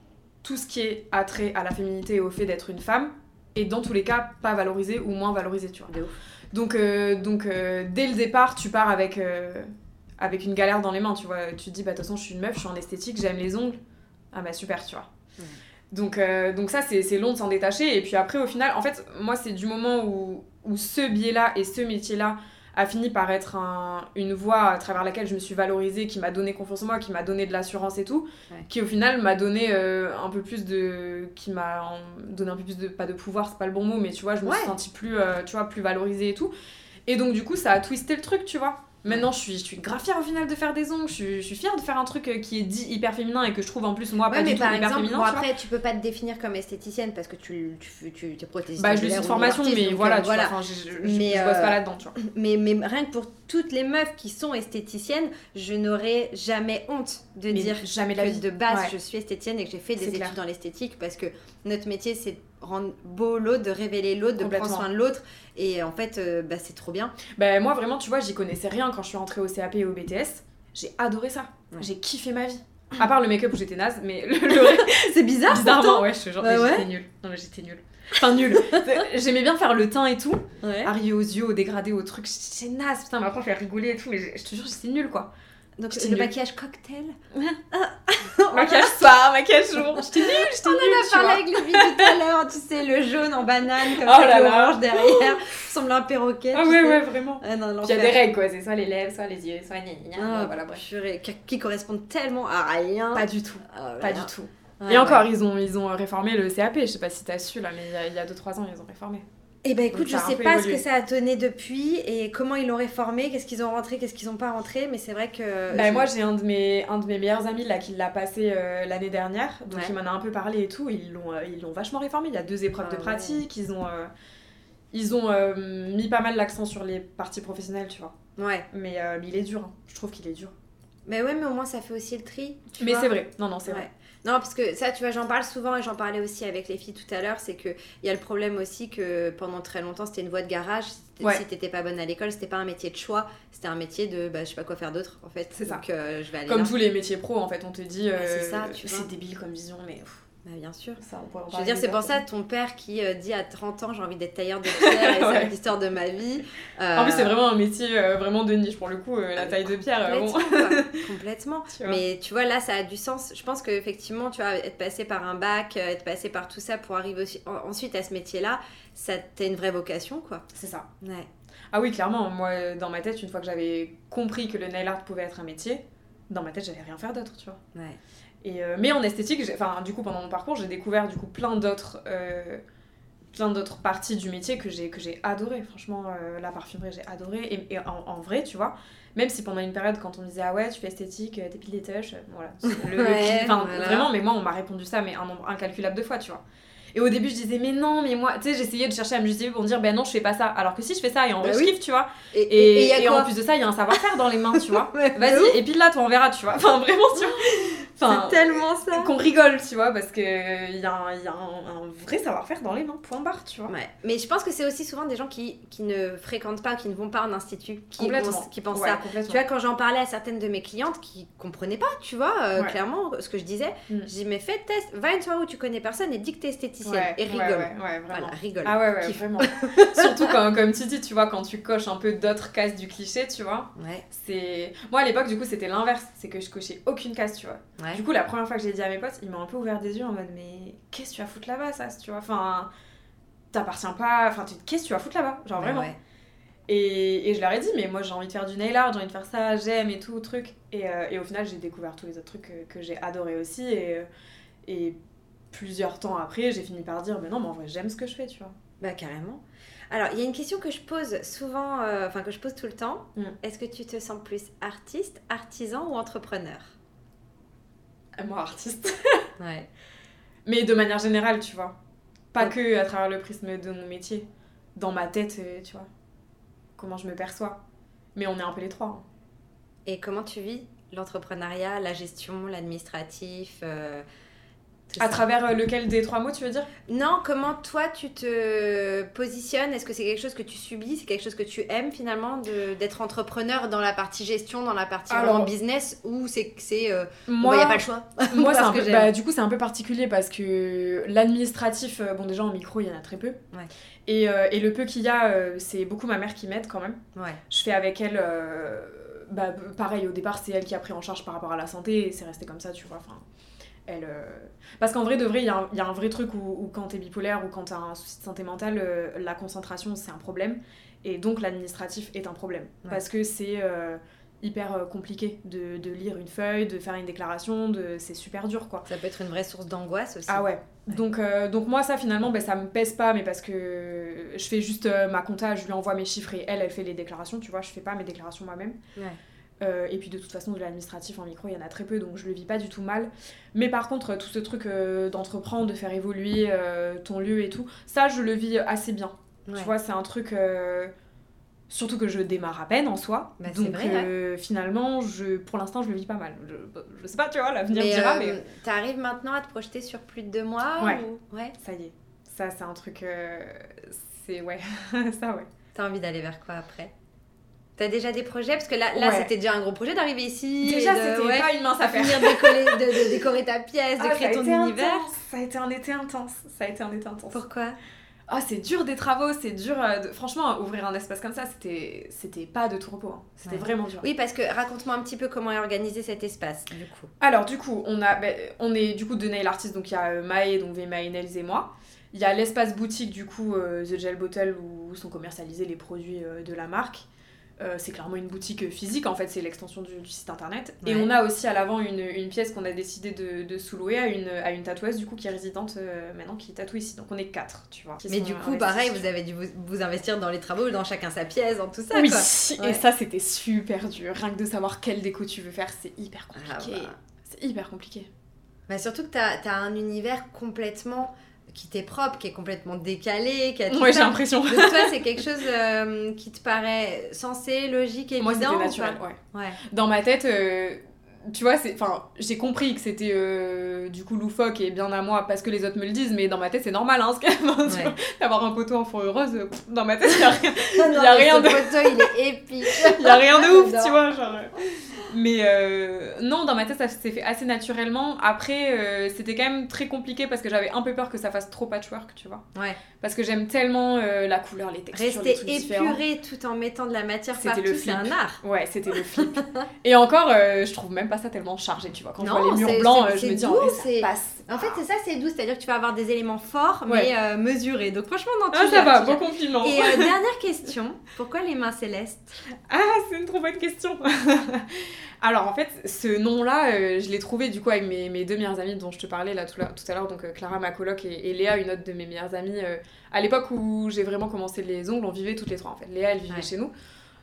tout ce qui est attrait à la féminité et au fait d'être une femme est dans tous les cas pas valorisé ou moins valorisé, tu vois. De ouf. Donc, euh, donc euh, dès le départ, tu pars avec, euh, avec une galère dans les mains, tu vois. Tu te dis, bah de toute façon, je suis une meuf, je suis en esthétique, j'aime les ongles. Ah bah super, tu vois. Donc, euh, donc ça, c'est c'est long de s'en détacher. Et puis après, au final, en fait, moi, c'est du moment où, où ce biais-là et ce métier-là a fini par être un- une voie à travers laquelle je me suis valorisée, qui m'a donné confiance en moi, qui m'a donné de l'assurance et tout, Ouais. qui au final m'a donné euh, un peu plus de... qui m'a donné un peu plus de... pas de pouvoir, c'est pas le bon mot, mais tu vois, je me suis sentie plus, euh, tu vois, plus valorisée et tout. Et donc du coup, ça a twisté le truc, tu vois. Maintenant, je suis, je suis grave fière au final de faire des ongles, je suis, je suis fière de faire un truc euh, qui est dit hyper féminin et que je trouve en plus moi Ouais, pas mais du tout hyper féminin, bon, tu après, tu peux pas te définir comme esthéticienne parce que tu, tu, tu, es prothésiste. Bah, je suis de formation, artiste, mais voilà, euh, tu vois, je, je, Mais, bosse euh, pas là-dedans, tu vois. Mais, mais rien que pour toutes les meufs qui sont esthéticiennes, je n'aurais jamais honte de Mais dire jamais de la que vie. de base Ouais. je suis esthéticienne et que j'ai fait des études clair. dans l'esthétique parce que notre métier c'est rendre beau l'autre, de révéler l'autre, de prendre soin de l'autre et en fait euh, bah, c'est trop bien. Bah, moi, vraiment, tu vois, j'y connaissais rien quand je suis rentrée au CAP et au BTS. J'ai adoré ça. Ouais. J'ai kiffé ma vie. À part le make-up où j'étais naze, mais le, le reste, c'est bizarre bizarrement, ouais, je te jure, Bah mais ouais. j'étais nulle. Non, mais j'étais nulle. Enfin, nulle. J'aimais bien faire le teint et tout. Ouais. Arriver aux yeux, au dégradé, au truc. J'étais naze, putain, ma prof, elle rigolait et tout, mais je je te jure, j'étais nulle, quoi. Donc le maquillage cocktail. Maquillage soir, maquillage jour. J'étais nulle, j'étais nulle, On a tu parlé vois. avec filles tout à l'heure, tu sais, le jaune en banane comme Oh ça, là et là. orange derrière, ressemble à un perroquet. Ah ouais, sais. ouais, vraiment. Ah non, il y a des règles, quoi. C'est soit les lèvres, soit les yeux, soit gna gna gna. Ah, voilà, bref. purée, qui, correspondent tellement à rien. Pas du tout. Ah, Pas du tout. Ouais, Et encore, ils ont, ils ont réformé le CAP. Je sais pas si t'as su là, mais a- il y a 2-3 ans, ils ont réformé. Eh ben écoute, je sais pas ce que ça a donné depuis et comment ils l'ont réformé, qu'est-ce qu'ils ont rentré, qu'est-ce qu'ils ont pas rentré, mais c'est vrai que. Bah, je- moi j'ai un de mes un de mes meilleurs amis là qui l'a passé euh, l'année dernière donc Ouais. il m'en a un peu parlé et tout ils l'ont euh, ils l'ont vachement réformé il y a deux épreuves Ah de ouais. pratique ils ont euh, ils ont mis pas mal l'accent sur les parties professionnelles tu vois Ouais. mais, mais il est dur hein. je trouve qu'il est dur Mais ouais, mais au moins ça fait aussi le tri. tu mais c'est vrai non non c'est Ouais. vrai Non, parce que ça, tu vois, j'en parle souvent et j'en parlais aussi avec les filles tout à l'heure, c'est qu'il y a le problème aussi que pendant très longtemps, c'était une voie de garage. Ouais. Si t'étais pas bonne à l'école, c'était pas un métier de choix, c'était un métier de bah, je sais pas quoi faire d'autre en fait. C'est ça. Donc euh, je vais aller comme là. tous les métiers pro en fait on te dit Bah, euh, c'est ça, tu vois. c'est débile comme vision mais pff, Bah, bien sûr. ça on Je veux dire, c'est pour ça ton père qui euh, dit à 30 ans j'ai envie d'être tailleur de pierre et c'est Ouais. l'histoire de ma vie. en plus c'est Euh, vraiment un métier euh, vraiment de niche pour le coup la taille de pierre bon. Complètement. Tu. Mais tu vois, là, ça a du sens. Je pense qu'effectivement, tu vois, être passé par un bac, être passé par tout ça pour arriver aussi- ensuite à ce métier-là, ça t'as une vraie vocation, quoi. c'est ça Ouais. Ah oui, clairement, moi, dans ma tête, une fois que j'avais compris que le nail art pouvait être un métier, dans ma tête, j'allais rien faire d'autre, tu vois. Ouais. Et, euh, mais en esthétique, enfin, du coup, pendant mon parcours, j'ai découvert du coup plein d'autres, euh, plein d'autres parties du métier que j'ai que j'ai adoré. Franchement, euh, la parfumerie, j'ai adoré. Et, et en, en vrai, tu vois, même si pendant une période, quand on me disait ah ouais, tu fais esthétique, euh, t'épiles des touches, voilà, le, le Ouais, cli- enfin, voilà. vraiment. Mais moi, on m'a répondu ça, mais un nombre incalculable de fois, tu vois. Et au début, je disais, mais non, mais moi, tu sais, j'essayais de chercher à me justifier pour me dire, ben non, je fais pas ça. Alors que si je fais ça, et en vrai, Bah je oui. kiffe, tu vois. Et, en plus de ça, il y a un savoir-faire dans les mains, tu vois. Vas-y, et puis là, toi, on verra, tu vois. Enfin, vraiment, tu vois. Enfin, C'est tellement ça. qu'on rigole, tu vois, parce que il y a, un, y a un, un vrai savoir-faire dans les mains, point barre, tu vois. Ouais. Mais je pense que c'est aussi souvent des gens qui, qui ne fréquentent pas, qui ne vont pas en institut, qui, pensent- qui pensent Ouais, ça. Tu vois, quand j'en parlais à certaines de mes clientes qui comprenaient pas, tu vois, euh, Ouais. clairement, ce que je disais, Mm. je dis, mais fais le test, va une soirée où tu connais personne et dis que t'es esthéticienne. Et rigole. Ouais. Voilà, rigole. Ah ouais, ouais, Kiffe. vraiment. Surtout quand, comme tu dis, tu vois, quand tu coches un peu d'autres cases du cliché, tu vois. Ouais, C'est... Moi, à l'époque, du coup, c'était l'inverse. C'est que je cochais aucune case, tu vois. Ouais. Du coup, la première fois que j'ai dit à mes potes, ils m'ont un peu ouvert des yeux en mode mais qu'est-ce que tu vas foutre là-bas, ça, tu vois? Enfin, t'appartiens pas. Enfin, tu- qu'est-ce que tu vas foutre là-bas? Genre vraiment. ouais. Et, et je leur ai dit, mais moi j'ai envie de faire du nail art, j'ai envie de faire ça, j'aime et tout, truc. Et, euh, et au final, j'ai découvert tous les autres trucs que, que j'ai adoré aussi. Et, euh, et plusieurs temps après, j'ai fini par dire, mais non, mais en vrai, j'aime ce que je fais, tu vois. Bah carrément. Alors, il y a une question que je pose souvent, euh, enfin que je pose tout le temps. Mm. Est-ce que tu te sens plus artiste, artisan ou entrepreneur? Moi, artiste. Ouais. Mais de manière générale, tu vois. Pas Ouais. que à travers le prisme de mon métier. Dans ma tête, euh, tu vois. Comment je me perçois. Mais on est un peu les trois. hein. Et comment tu vis l'entrepreneuriat, la gestion, l'administratif euh, À ça travers euh, lequel des trois mots, tu veux dire? Non, comment toi tu te positionnes? Est-ce que c'est quelque chose que tu subis? C'est quelque chose que tu aimes finalement d'être entrepreneur dans la partie gestion, dans la partie Alors- vraiment business? Ou c'est euh, Moi, bah, y a pas le choix moi un peu, bah, du coup, c'est un peu particulier parce que l'administratif, euh, bon, déjà en micro, il y en a très peu. Ouais. Et, euh, et le peu qu'il y a, euh, c'est beaucoup ma mère qui m'aide quand même. Ouais. Je fais avec elle, bah, pareil, au départ, c'est elle qui a pris en charge par rapport à la santé et c'est resté comme ça, tu vois. Enfin, elle, euh, Parce qu'en vrai, de vrai, il y, a un- il y a un vrai truc où, où quand t'es bipolaire ou quand t'as un souci de santé mentale, euh, la concentration, c'est un problème. Et donc, l'administratif est un problème. Ouais. Parce que c'est euh, hyper compliqué de, de lire une feuille, de faire une déclaration, de... c'est super dur, quoi. Ça peut être une vraie source d'angoisse aussi. Ah ouais. Ouais. Donc, euh, donc moi, ça, finalement, ben, ça me pèse pas, mais parce que je fais juste euh, ma compta, je lui envoie mes chiffres et elle, elle fait les déclarations, tu vois, je fais pas mes déclarations moi-même. Ouais. Euh, et puis de toute façon, de l'administratif en micro, il y en a très peu, donc je le vis pas du tout mal. Mais par contre, tout ce truc euh, d'entreprendre, de faire évoluer euh, ton lieu et tout, ça, je le vis assez bien. Ouais. Tu vois, c'est un truc... Surtout que je démarre à peine en soi. Bah, donc vrai, finalement, je, pour l'instant, je le vis pas mal. Je, je sais pas, tu vois, l'avenir dira, mais t'arrives maintenant à te projeter sur plus de deux mois Ouais. ou... ouais. ça y est. Ça, c'est un truc... c'est... Ouais, ça, ouais. T'as envie d'aller vers quoi après? T'as déjà des projets? Parce que là, là Ouais. c'était déjà un gros projet d'arriver ici. Déjà, c'était ouais, pas une mince affaire. finir de, décoller- de- de décorer ta pièce, de Ah, créer ton univers. intense. Ça a été un été intense. Ça a été un été intense. Pourquoi? Ah, c'est dur des travaux, c'est dur. euh, de- Franchement, ouvrir un espace comme ça, c'était, c'était pas de tout repos. hein. C'était Ouais. vraiment dur. Oui, parce que raconte-moi un petit peu comment est organisé cet espace, du coup. Alors, du coup, on, a, ben, on est du coup de nail artist, donc il y a euh, Maë, donc Vmae Nails et moi. Il y a l'espace boutique, du coup, euh, The Gel Bottle, où sont commercialisés les produits euh, de la marque. Euh, c'est clairement une boutique physique, en fait, c'est l'extension du, du site internet. Et on a aussi à l'avant une, une pièce qu'on a décidé de, de sous-louer à une, à une tatoueuse, du coup, qui est résidente euh, maintenant, qui tatoue ici. Donc on est quatre, tu vois. Mais du coup, pareil, vous avez dû vous, vous investir dans les travaux, dans chacun sa pièce, dans tout ça, Oui, quoi. et ça, c'était super dur. Rien que de savoir quelle déco tu veux faire, c'est hyper Ah compliqué. bah. C'est hyper compliqué. Bah, surtout que t'as as un univers complètement qui t'est propre, qui est complètement décalé, qui a tout Ouais, j'ai l'impression. Donc toi, c'est quelque chose euh, qui te paraît sensé, logique, évident Moi, c'était ou naturel, pas? ouais. Ouais. Dans ma tête, euh, tu vois, c'est, enfin, j'ai compris que c'était euh, du coup loufoque et bien à moi parce que les autres me le disent, mais dans ma tête, c'est normal, hein, ce Ouais. D'avoir un poteau en fourrure rose, euh, dans ma tête, il y a rien, Non, Y a rien ce de- poteau, il est épique. y a rien de ouf, tu vois, genre. euh. Mais euh, non, dans ma tête, ça s'est fait assez naturellement. Après, euh, c'était quand même très compliqué parce que j'avais un peu peur que ça fasse trop patchwork, tu vois. Ouais. Parce que j'aime tellement euh, la couleur, les textures, les Rester différents. épuré tout en mettant de la matière C'était partout, c'est un art. Ouais, c'était le flip. Et encore, euh, je trouve même pas ça tellement chargé, tu vois. Quand Non, je vois les murs blancs, je me dis, doux, en vrai, ça c'est- passe. En fait, c'est ça, c'est doux, c'est-à-dire que tu vas avoir des éléments forts, Ouais. mais euh, mesurés. Donc franchement, non, tu Ah, ça va, bon compliment. Et euh, dernière question, pourquoi les mains célestes? Ah, c'est une trop bonne question. Alors, en fait, ce nom-là, euh, je l'ai trouvé du coup avec mes, mes deux meilleures amies dont je te parlais là tout, là- tout à l'heure, donc euh, Clara, ma coloc, et, et Léa, une autre de mes meilleures amies. euh, à l'époque où j'ai vraiment commencé les ongles, on vivait toutes les trois en fait. Léa, elle vivait Ouais. chez nous.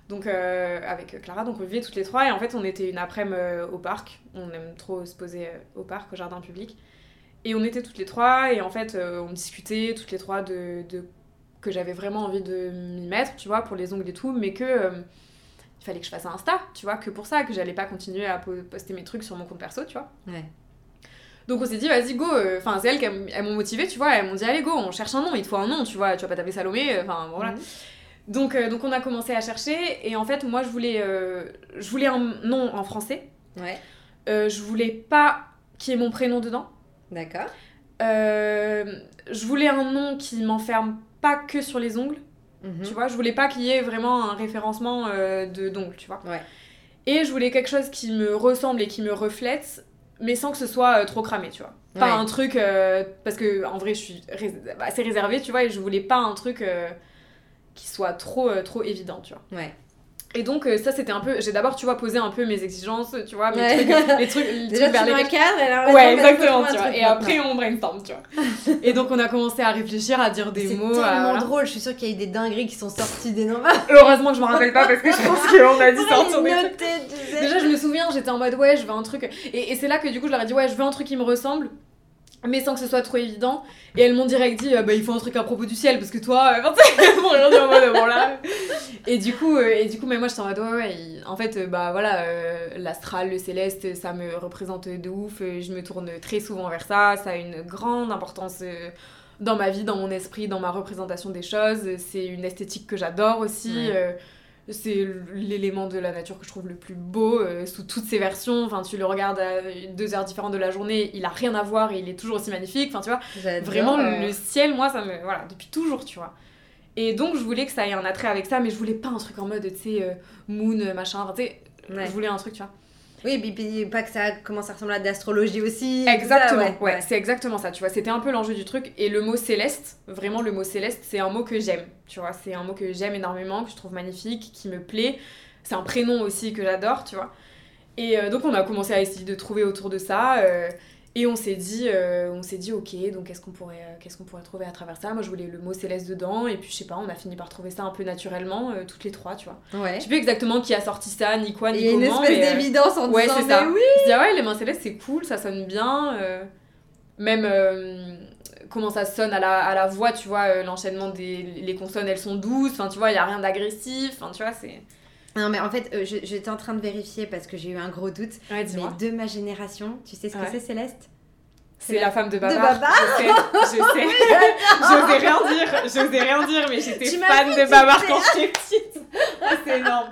Donc euh, avec Clara, donc on vivait toutes les trois et en fait on était une après-midi euh, au parc. On aime trop se poser euh, au parc, au jardin public. Et on était toutes les trois et en fait on discutait toutes les trois de, de- que j'avais vraiment envie de m'y mettre, tu vois, pour les ongles et tout, mais que euh, il fallait que je fasse un Insta, tu vois, que pour ça, que j'allais pas continuer à po- poster mes trucs sur mon compte perso, tu vois. Ouais. Donc on s'est dit, vas-y, go. Enfin, c'est elles qui m'ont motivé, tu vois. Elles m'ont dit, allez, go, on cherche un nom, il te faut un nom, tu vois. Tu vas pas taper Salomé, enfin, voilà. Mhm. Donc, euh, donc on a commencé à chercher, et en fait, moi, je voulais, euh, je voulais un nom en français. Ouais, Euh, je voulais pas qu'il y ait mon prénom dedans. d'accord. Je voulais un nom qui m'enferme pas que sur les ongles, Mhm. tu vois. Je voulais pas qu'il y ait vraiment un référencement de d'ongles, tu vois. Ouais. Et je voulais quelque chose qui me ressemble et qui me reflète, mais sans que ce soit trop cramé, tu vois. Pas Ouais. un truc. parce que en vrai, je suis assez réservée, tu vois, et je voulais pas un truc qui soit trop, euh, trop évident, tu vois. Ouais. Et donc, euh, ça, c'était un peu. J'ai d'abord, tu vois, posé un peu mes exigences, tu vois, mes Ouais. trucs, les trucs, les Déjà, trucs vers un lesquels- cadre et Ouais, exactement, tu vois. Et après, on brainstorm, tu vois. Et donc, on a commencé à réfléchir, à dire des C'est mots. tellement à- voilà. drôle, je suis sûre qu'il y a eu des dingueries qui sont sorties des noms. Heureusement que je me rappelle pas parce que je pense qu'on a dû sortir des trucs. Déjà, je me souviens, j'étais en mode ouais, je veux un truc. Et, et c'est là que du coup, je leur ai dit ouais, je veux un truc qui me ressemble. Mais sans que ce soit trop évident. Et elles m'ont direct dit, euh, bah il faut un truc à propos du ciel, parce que toi, euh, bon, en mode, bon là. Et du coup, euh, et du coup, mais moi j'étais en mode, ouais, ouais, en fait, euh, bah voilà, l'astral, le céleste, ça me représente de ouf. Je me tourne très souvent vers ça. Ça a une grande importance dans ma vie, dans mon esprit, dans ma représentation des choses. C'est une esthétique que j'adore aussi. C'est l'élément de la nature que je trouve le plus beau euh, sous toutes ses versions. Enfin, tu le regardes à deux heures différentes de la journée, il a rien à voir et il est toujours aussi magnifique. Enfin, tu vois, vraiment le ciel, moi, ça me. Voilà, depuis toujours, tu vois. Et donc, je voulais que ça ait un attrait avec ça, mais je voulais pas un truc en mode, tu sais, euh, moon, machin. Enfin, tu sais, Ouais. je voulais un truc, tu vois. Oui, puis pas que ça commence à ressembler à de l'astrologie aussi. et Exactement, ouais, c'est exactement ça, tu vois. C'était un peu l'enjeu du truc. Et le mot céleste, vraiment le mot céleste, c'est un mot que j'aime, tu vois. C'est un mot que j'aime énormément, que je trouve magnifique, qui me plaît. C'est un prénom aussi que j'adore, tu vois. Et euh, donc on a commencé à essayer de trouver autour de ça. euh, et on s'est dit, euh, on s'est dit, ok, donc qu'est-ce qu'on pourrait, euh, qu'est-ce qu'on pourrait trouver à travers ça? Moi, je voulais le mot céleste dedans, et puis je sais pas, on a fini par trouver ça un peu naturellement, euh, toutes les trois, tu vois. Ouais. Je sais plus exactement qui a sorti ça, ni quoi, ni Il y a une comment. espèce mais, euh, d'évidence en ouais, disant c'est ça. mais oui. je dis, ah ouais, les mains célestes, c'est cool, ça sonne bien. euh, même euh, comment ça sonne à la, à la voix, tu vois, l'enchaînement des les consonnes, elles sont douces. Enfin, tu vois, il y a rien d'agressif. Enfin, tu vois, c'est. Non mais en fait, euh, je- j'étais en train de vérifier parce que j'ai eu un gros doute. Ouais, Mais de ma génération, tu sais ce que Ouais. c'est Céleste? C'est la femme de de Babar. Babar. Je sais, je sais. J'osais rien dire, j'osais rien dire, mais j'étais fan de Babar quand j'étais petite. Ah, c'est énorme.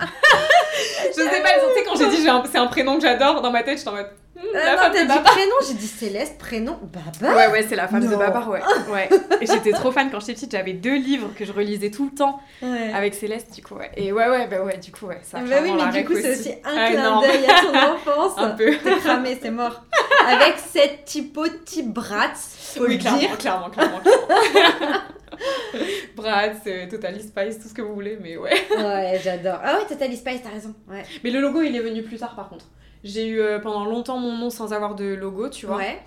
Je sais pas, tu sais, quand j'ai dit un- c'est un prénom que j'adore, dans ma tête, j'étais en mode. La non, femme de dit Babar. prénom, j'ai dit Céleste, prénom, Baba. Ouais, ouais, c'est la femme de. Babar, ouais. ouais. Et j'étais trop fan quand j'étais petite, j'avais deux livres que je relisais tout le temps Ouais. avec Céleste, du coup, ouais. Et ouais, ouais, bah ouais, du coup, ouais. Ça bah oui, mais du coup, c'est aussi. un Ah, clin d'œil à ton enfance. Un peu. T'es cramé, c'est mort. Avec cette typo type brat, faut oui, le clairement, dire. clairement, clairement, clairement. Bratz, euh, Totally Spice, tout ce que vous voulez, mais ouais. Ouais, j'adore. Ah ouais, Totally Spice, t'as raison. Ouais. Mais le logo, il est venu plus tard par contre. J'ai eu euh, pendant longtemps mon nom sans avoir de logo, tu vois. Ouais.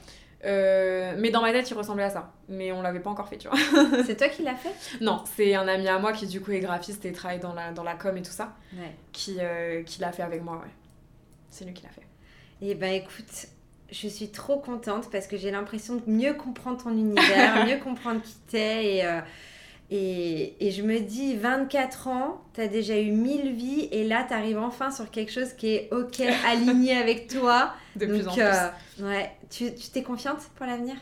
Euh, mais dans ma tête, il ressemblait à ça. Mais on l'avait pas encore fait, tu vois. C'est toi qui l'as fait? Non, c'est un ami à moi qui du coup est graphiste et travaille dans la, dans la com et tout ça, Ouais. qui, euh, qui l'a fait avec moi, ouais. C'est lui qui l'a fait. Eh ben écoute, je suis trop contente parce que j'ai l'impression de mieux comprendre ton univers, mieux comprendre qui t'es et, et, et je me dis 24 ans, t'as déjà eu 1000 vies et là t'arrives enfin sur quelque chose qui est ok, aligné avec toi. De Donc, plus en plus. euh, ouais, tu t'es confiante pour l'avenir?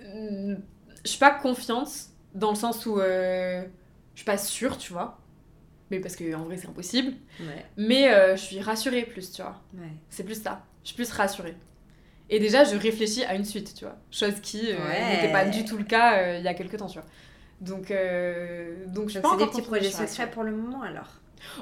Euh, je suis pas confiante dans le sens où euh, je suis pas sûre, tu vois. Mais parce que en vrai, c'est impossible. Ouais, Mais euh, je suis rassurée plus, tu vois. ouais. C'est plus ça. Je suis plus rassurée. Et déjà, je réfléchis à une suite, tu vois. Chose qui euh, n'était pas du tout le cas il y a quelques temps, tu vois. Donc, euh, donc je pas c'est des petits projets secrets pour le moment alors.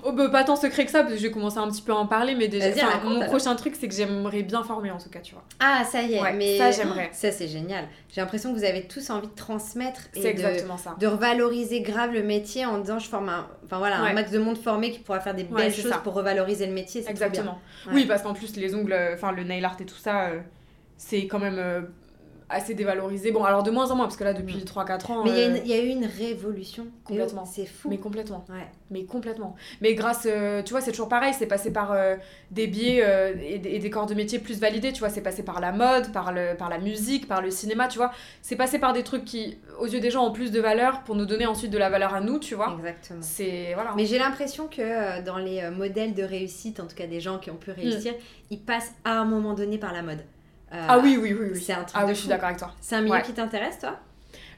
Oh, bah, pas tant secret que ça, parce que j'ai commencé un petit peu à en parler, mais déjà, Vas-y, enfin, raconte, mon alors. prochain truc, c'est que j'aimerais bien former, en tout cas, tu vois. Ah ça y est, Ouais, mais ça, j'aimerais. ça c'est génial. J'ai l'impression que vous avez tous envie de transmettre et C'est de, exactement ça. de revaloriser grave le métier en disant je forme un, enfin voilà, un max de monde formé qui pourra faire des Ouais, belles choses ça. pour revaloriser le métier. c'est trop bien. Exactement. Oui, parce qu'en plus, les ongles, euh, enfin, le nail art et tout ça, euh, c'est quand même euh, assez dévalorisé. Bon, alors de moins en moins, parce que là, depuis 3-4 ans. Mais il y a euh, il y, a eu une révolution. Complètement. C'est fou. Mais complètement. Ouais. Mais complètement. Mais grâce, euh, tu vois, c'est toujours pareil, c'est passé par euh, des biais et, des- et des corps de métier plus validés, tu vois, c'est passé par la mode, par, le, par la musique, par le cinéma, tu vois. C'est passé par des trucs qui, aux yeux des gens, ont plus de valeur pour nous donner ensuite de la valeur à nous, tu vois. Exactement. C'est, voilà. Mais j'ai l'impression que dans les modèles de réussite, en tout cas des gens qui ont pu réussir, ils passent à un moment donné par la mode. Euh. Ah oui, oui, oui, oui. C'est un truc Ah de oui, je suis d'accord avec toi. C'est un milieu Ouais. qui t'intéresse, toi?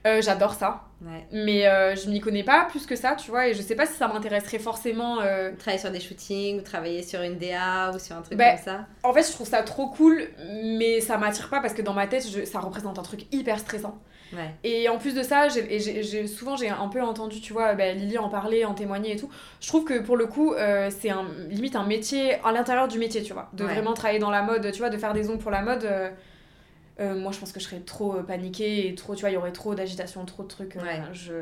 Euh, J'adore ça, Ouais. mais euh, je m'y connais pas plus que ça, tu vois, et je sais pas si ça m'intéresserait forcément. euh, Travailler sur des shootings, ou travailler sur une DA, ou sur un truc Ben, comme ça? En fait, je trouve ça trop cool, mais ça m'attire pas parce que dans ma tête, je- ça représente un truc hyper stressant. Ouais. Et en plus de ça, j'ai- souvent j'ai un peu entendu, tu vois, bah, Lily en parler, en témoigner et tout. Je trouve que pour le coup, euh, c'est un, limite un métier à l'intérieur du métier, tu vois. De Ouais. vraiment travailler dans la mode, tu vois, de faire des ongles pour la mode. euh, euh, moi, je pense que je serais trop paniquée et trop, tu vois, il y aurait trop d'agitation, trop de trucs. Ouais. je...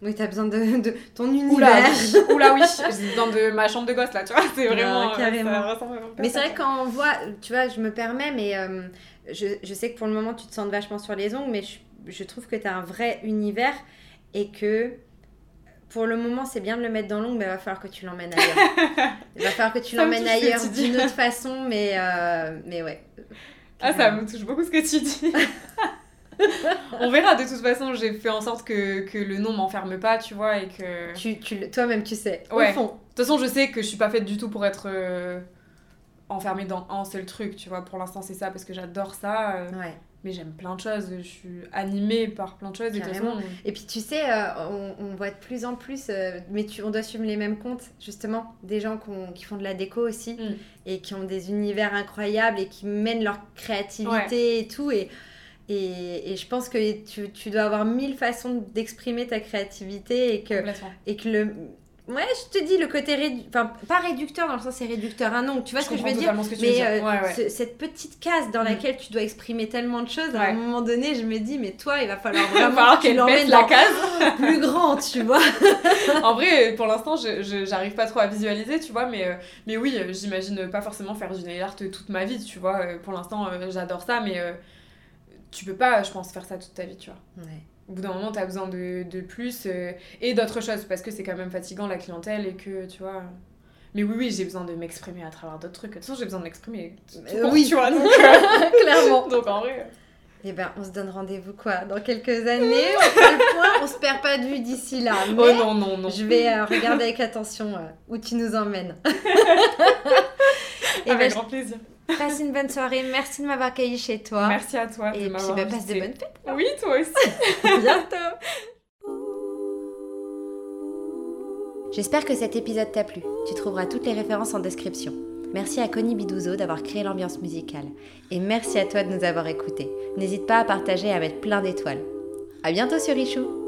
Oui, t'as besoin de, de ton univers. Oula, oui, oula, oui, j'ai besoin de ma chambre de gosse là, tu vois, c'est vraiment. Non, carrément. ça ressemble Mais c'est vrai quand on voit, tu vois, je me permets, mais euh, je, je sais que pour le moment tu te sens vachement sur les ongles, mais je, je trouve que tu as un vrai univers et que pour le moment c'est bien de le mettre dans l'ongle, mais il va falloir que tu l'emmènes ailleurs. il va falloir que tu l'emmènes ailleurs d'une autre façon, mais, euh, mais ouais. Ah, ça me touche beaucoup ce que tu dis. On verra, de toute façon, j'ai fait en sorte que, que le nom m'enferme pas, tu vois, et que... De Tu, tu, toi-même tu sais, Ouais. au fond. toute façon, je sais que je suis pas faite du tout pour être euh, enfermée dans un seul truc, tu vois. Pour l'instant, c'est ça, parce que j'adore ça, euh, Ouais. Mais j'aime plein de choses, je suis animée par plein de choses, et de façon... Et puis tu sais, euh, on, on voit de plus en plus, euh, mais tu, on doit suivre les mêmes comptes, justement, des gens qui, ont- qui font de la déco aussi, Mm. et qui ont des univers incroyables, et qui mènent leur créativité et tout. Et, et, et je pense que tu, tu dois avoir mille façons d'exprimer ta créativité, et que, et que le... Ouais, je te dis, le côté... rédu- Enfin, pas réducteur, dans le sens c'est réducteur à non, tu vois ce que je veux dire ce que tu veux mais dire. euh, Ouais, ouais. ce- cette petite case dans Mm. laquelle tu dois exprimer tellement de choses, à Ouais. un moment donné, je me dis, mais toi, il va falloir vraiment qu'elle pète la dans case. plus grand, tu vois. en vrai, pour l'instant, je- j'arrive pas trop à visualiser, tu vois, mais, euh, mais oui, euh, j'imagine pas forcément faire du nail art toute ma vie, tu vois. Pour l'instant, j'adore ça, mais euh, tu peux pas, je pense, faire ça toute ta vie, tu vois. Au bout d'un moment, t'as besoin de, de plus euh, et d'autres choses, parce que c'est quand même fatigant la clientèle et que, tu vois. Mais oui, oui, j'ai besoin de m'exprimer à travers d'autres trucs. De toute façon, j'ai besoin de m'exprimer. Euh, oui. tu vois, donc, euh, Clairement. donc en vrai. Eh ben, on se donne rendez-vous quoi Dans quelques années On fait le point, on se perd pas de vue d'ici là. Mais Oh non, non, non. je vais euh, regarder avec attention euh, où tu nous emmènes. Et Avec ben, grand plaisir. Passe une bonne soirée. Merci de m'avoir accueilli chez toi. Merci à toi de Et puis, m'avoir bah, passe de bonnes fêtes. Oui, toi aussi. À bientôt. J'espère que cet épisode t'a plu. Tu trouveras toutes les références en description. Merci à Connie Bidouzo d'avoir créé l'ambiance musicale. Et merci à toi de nous avoir écoutés. N'hésite pas à partager et à mettre plein d'étoiles. À bientôt sur Richou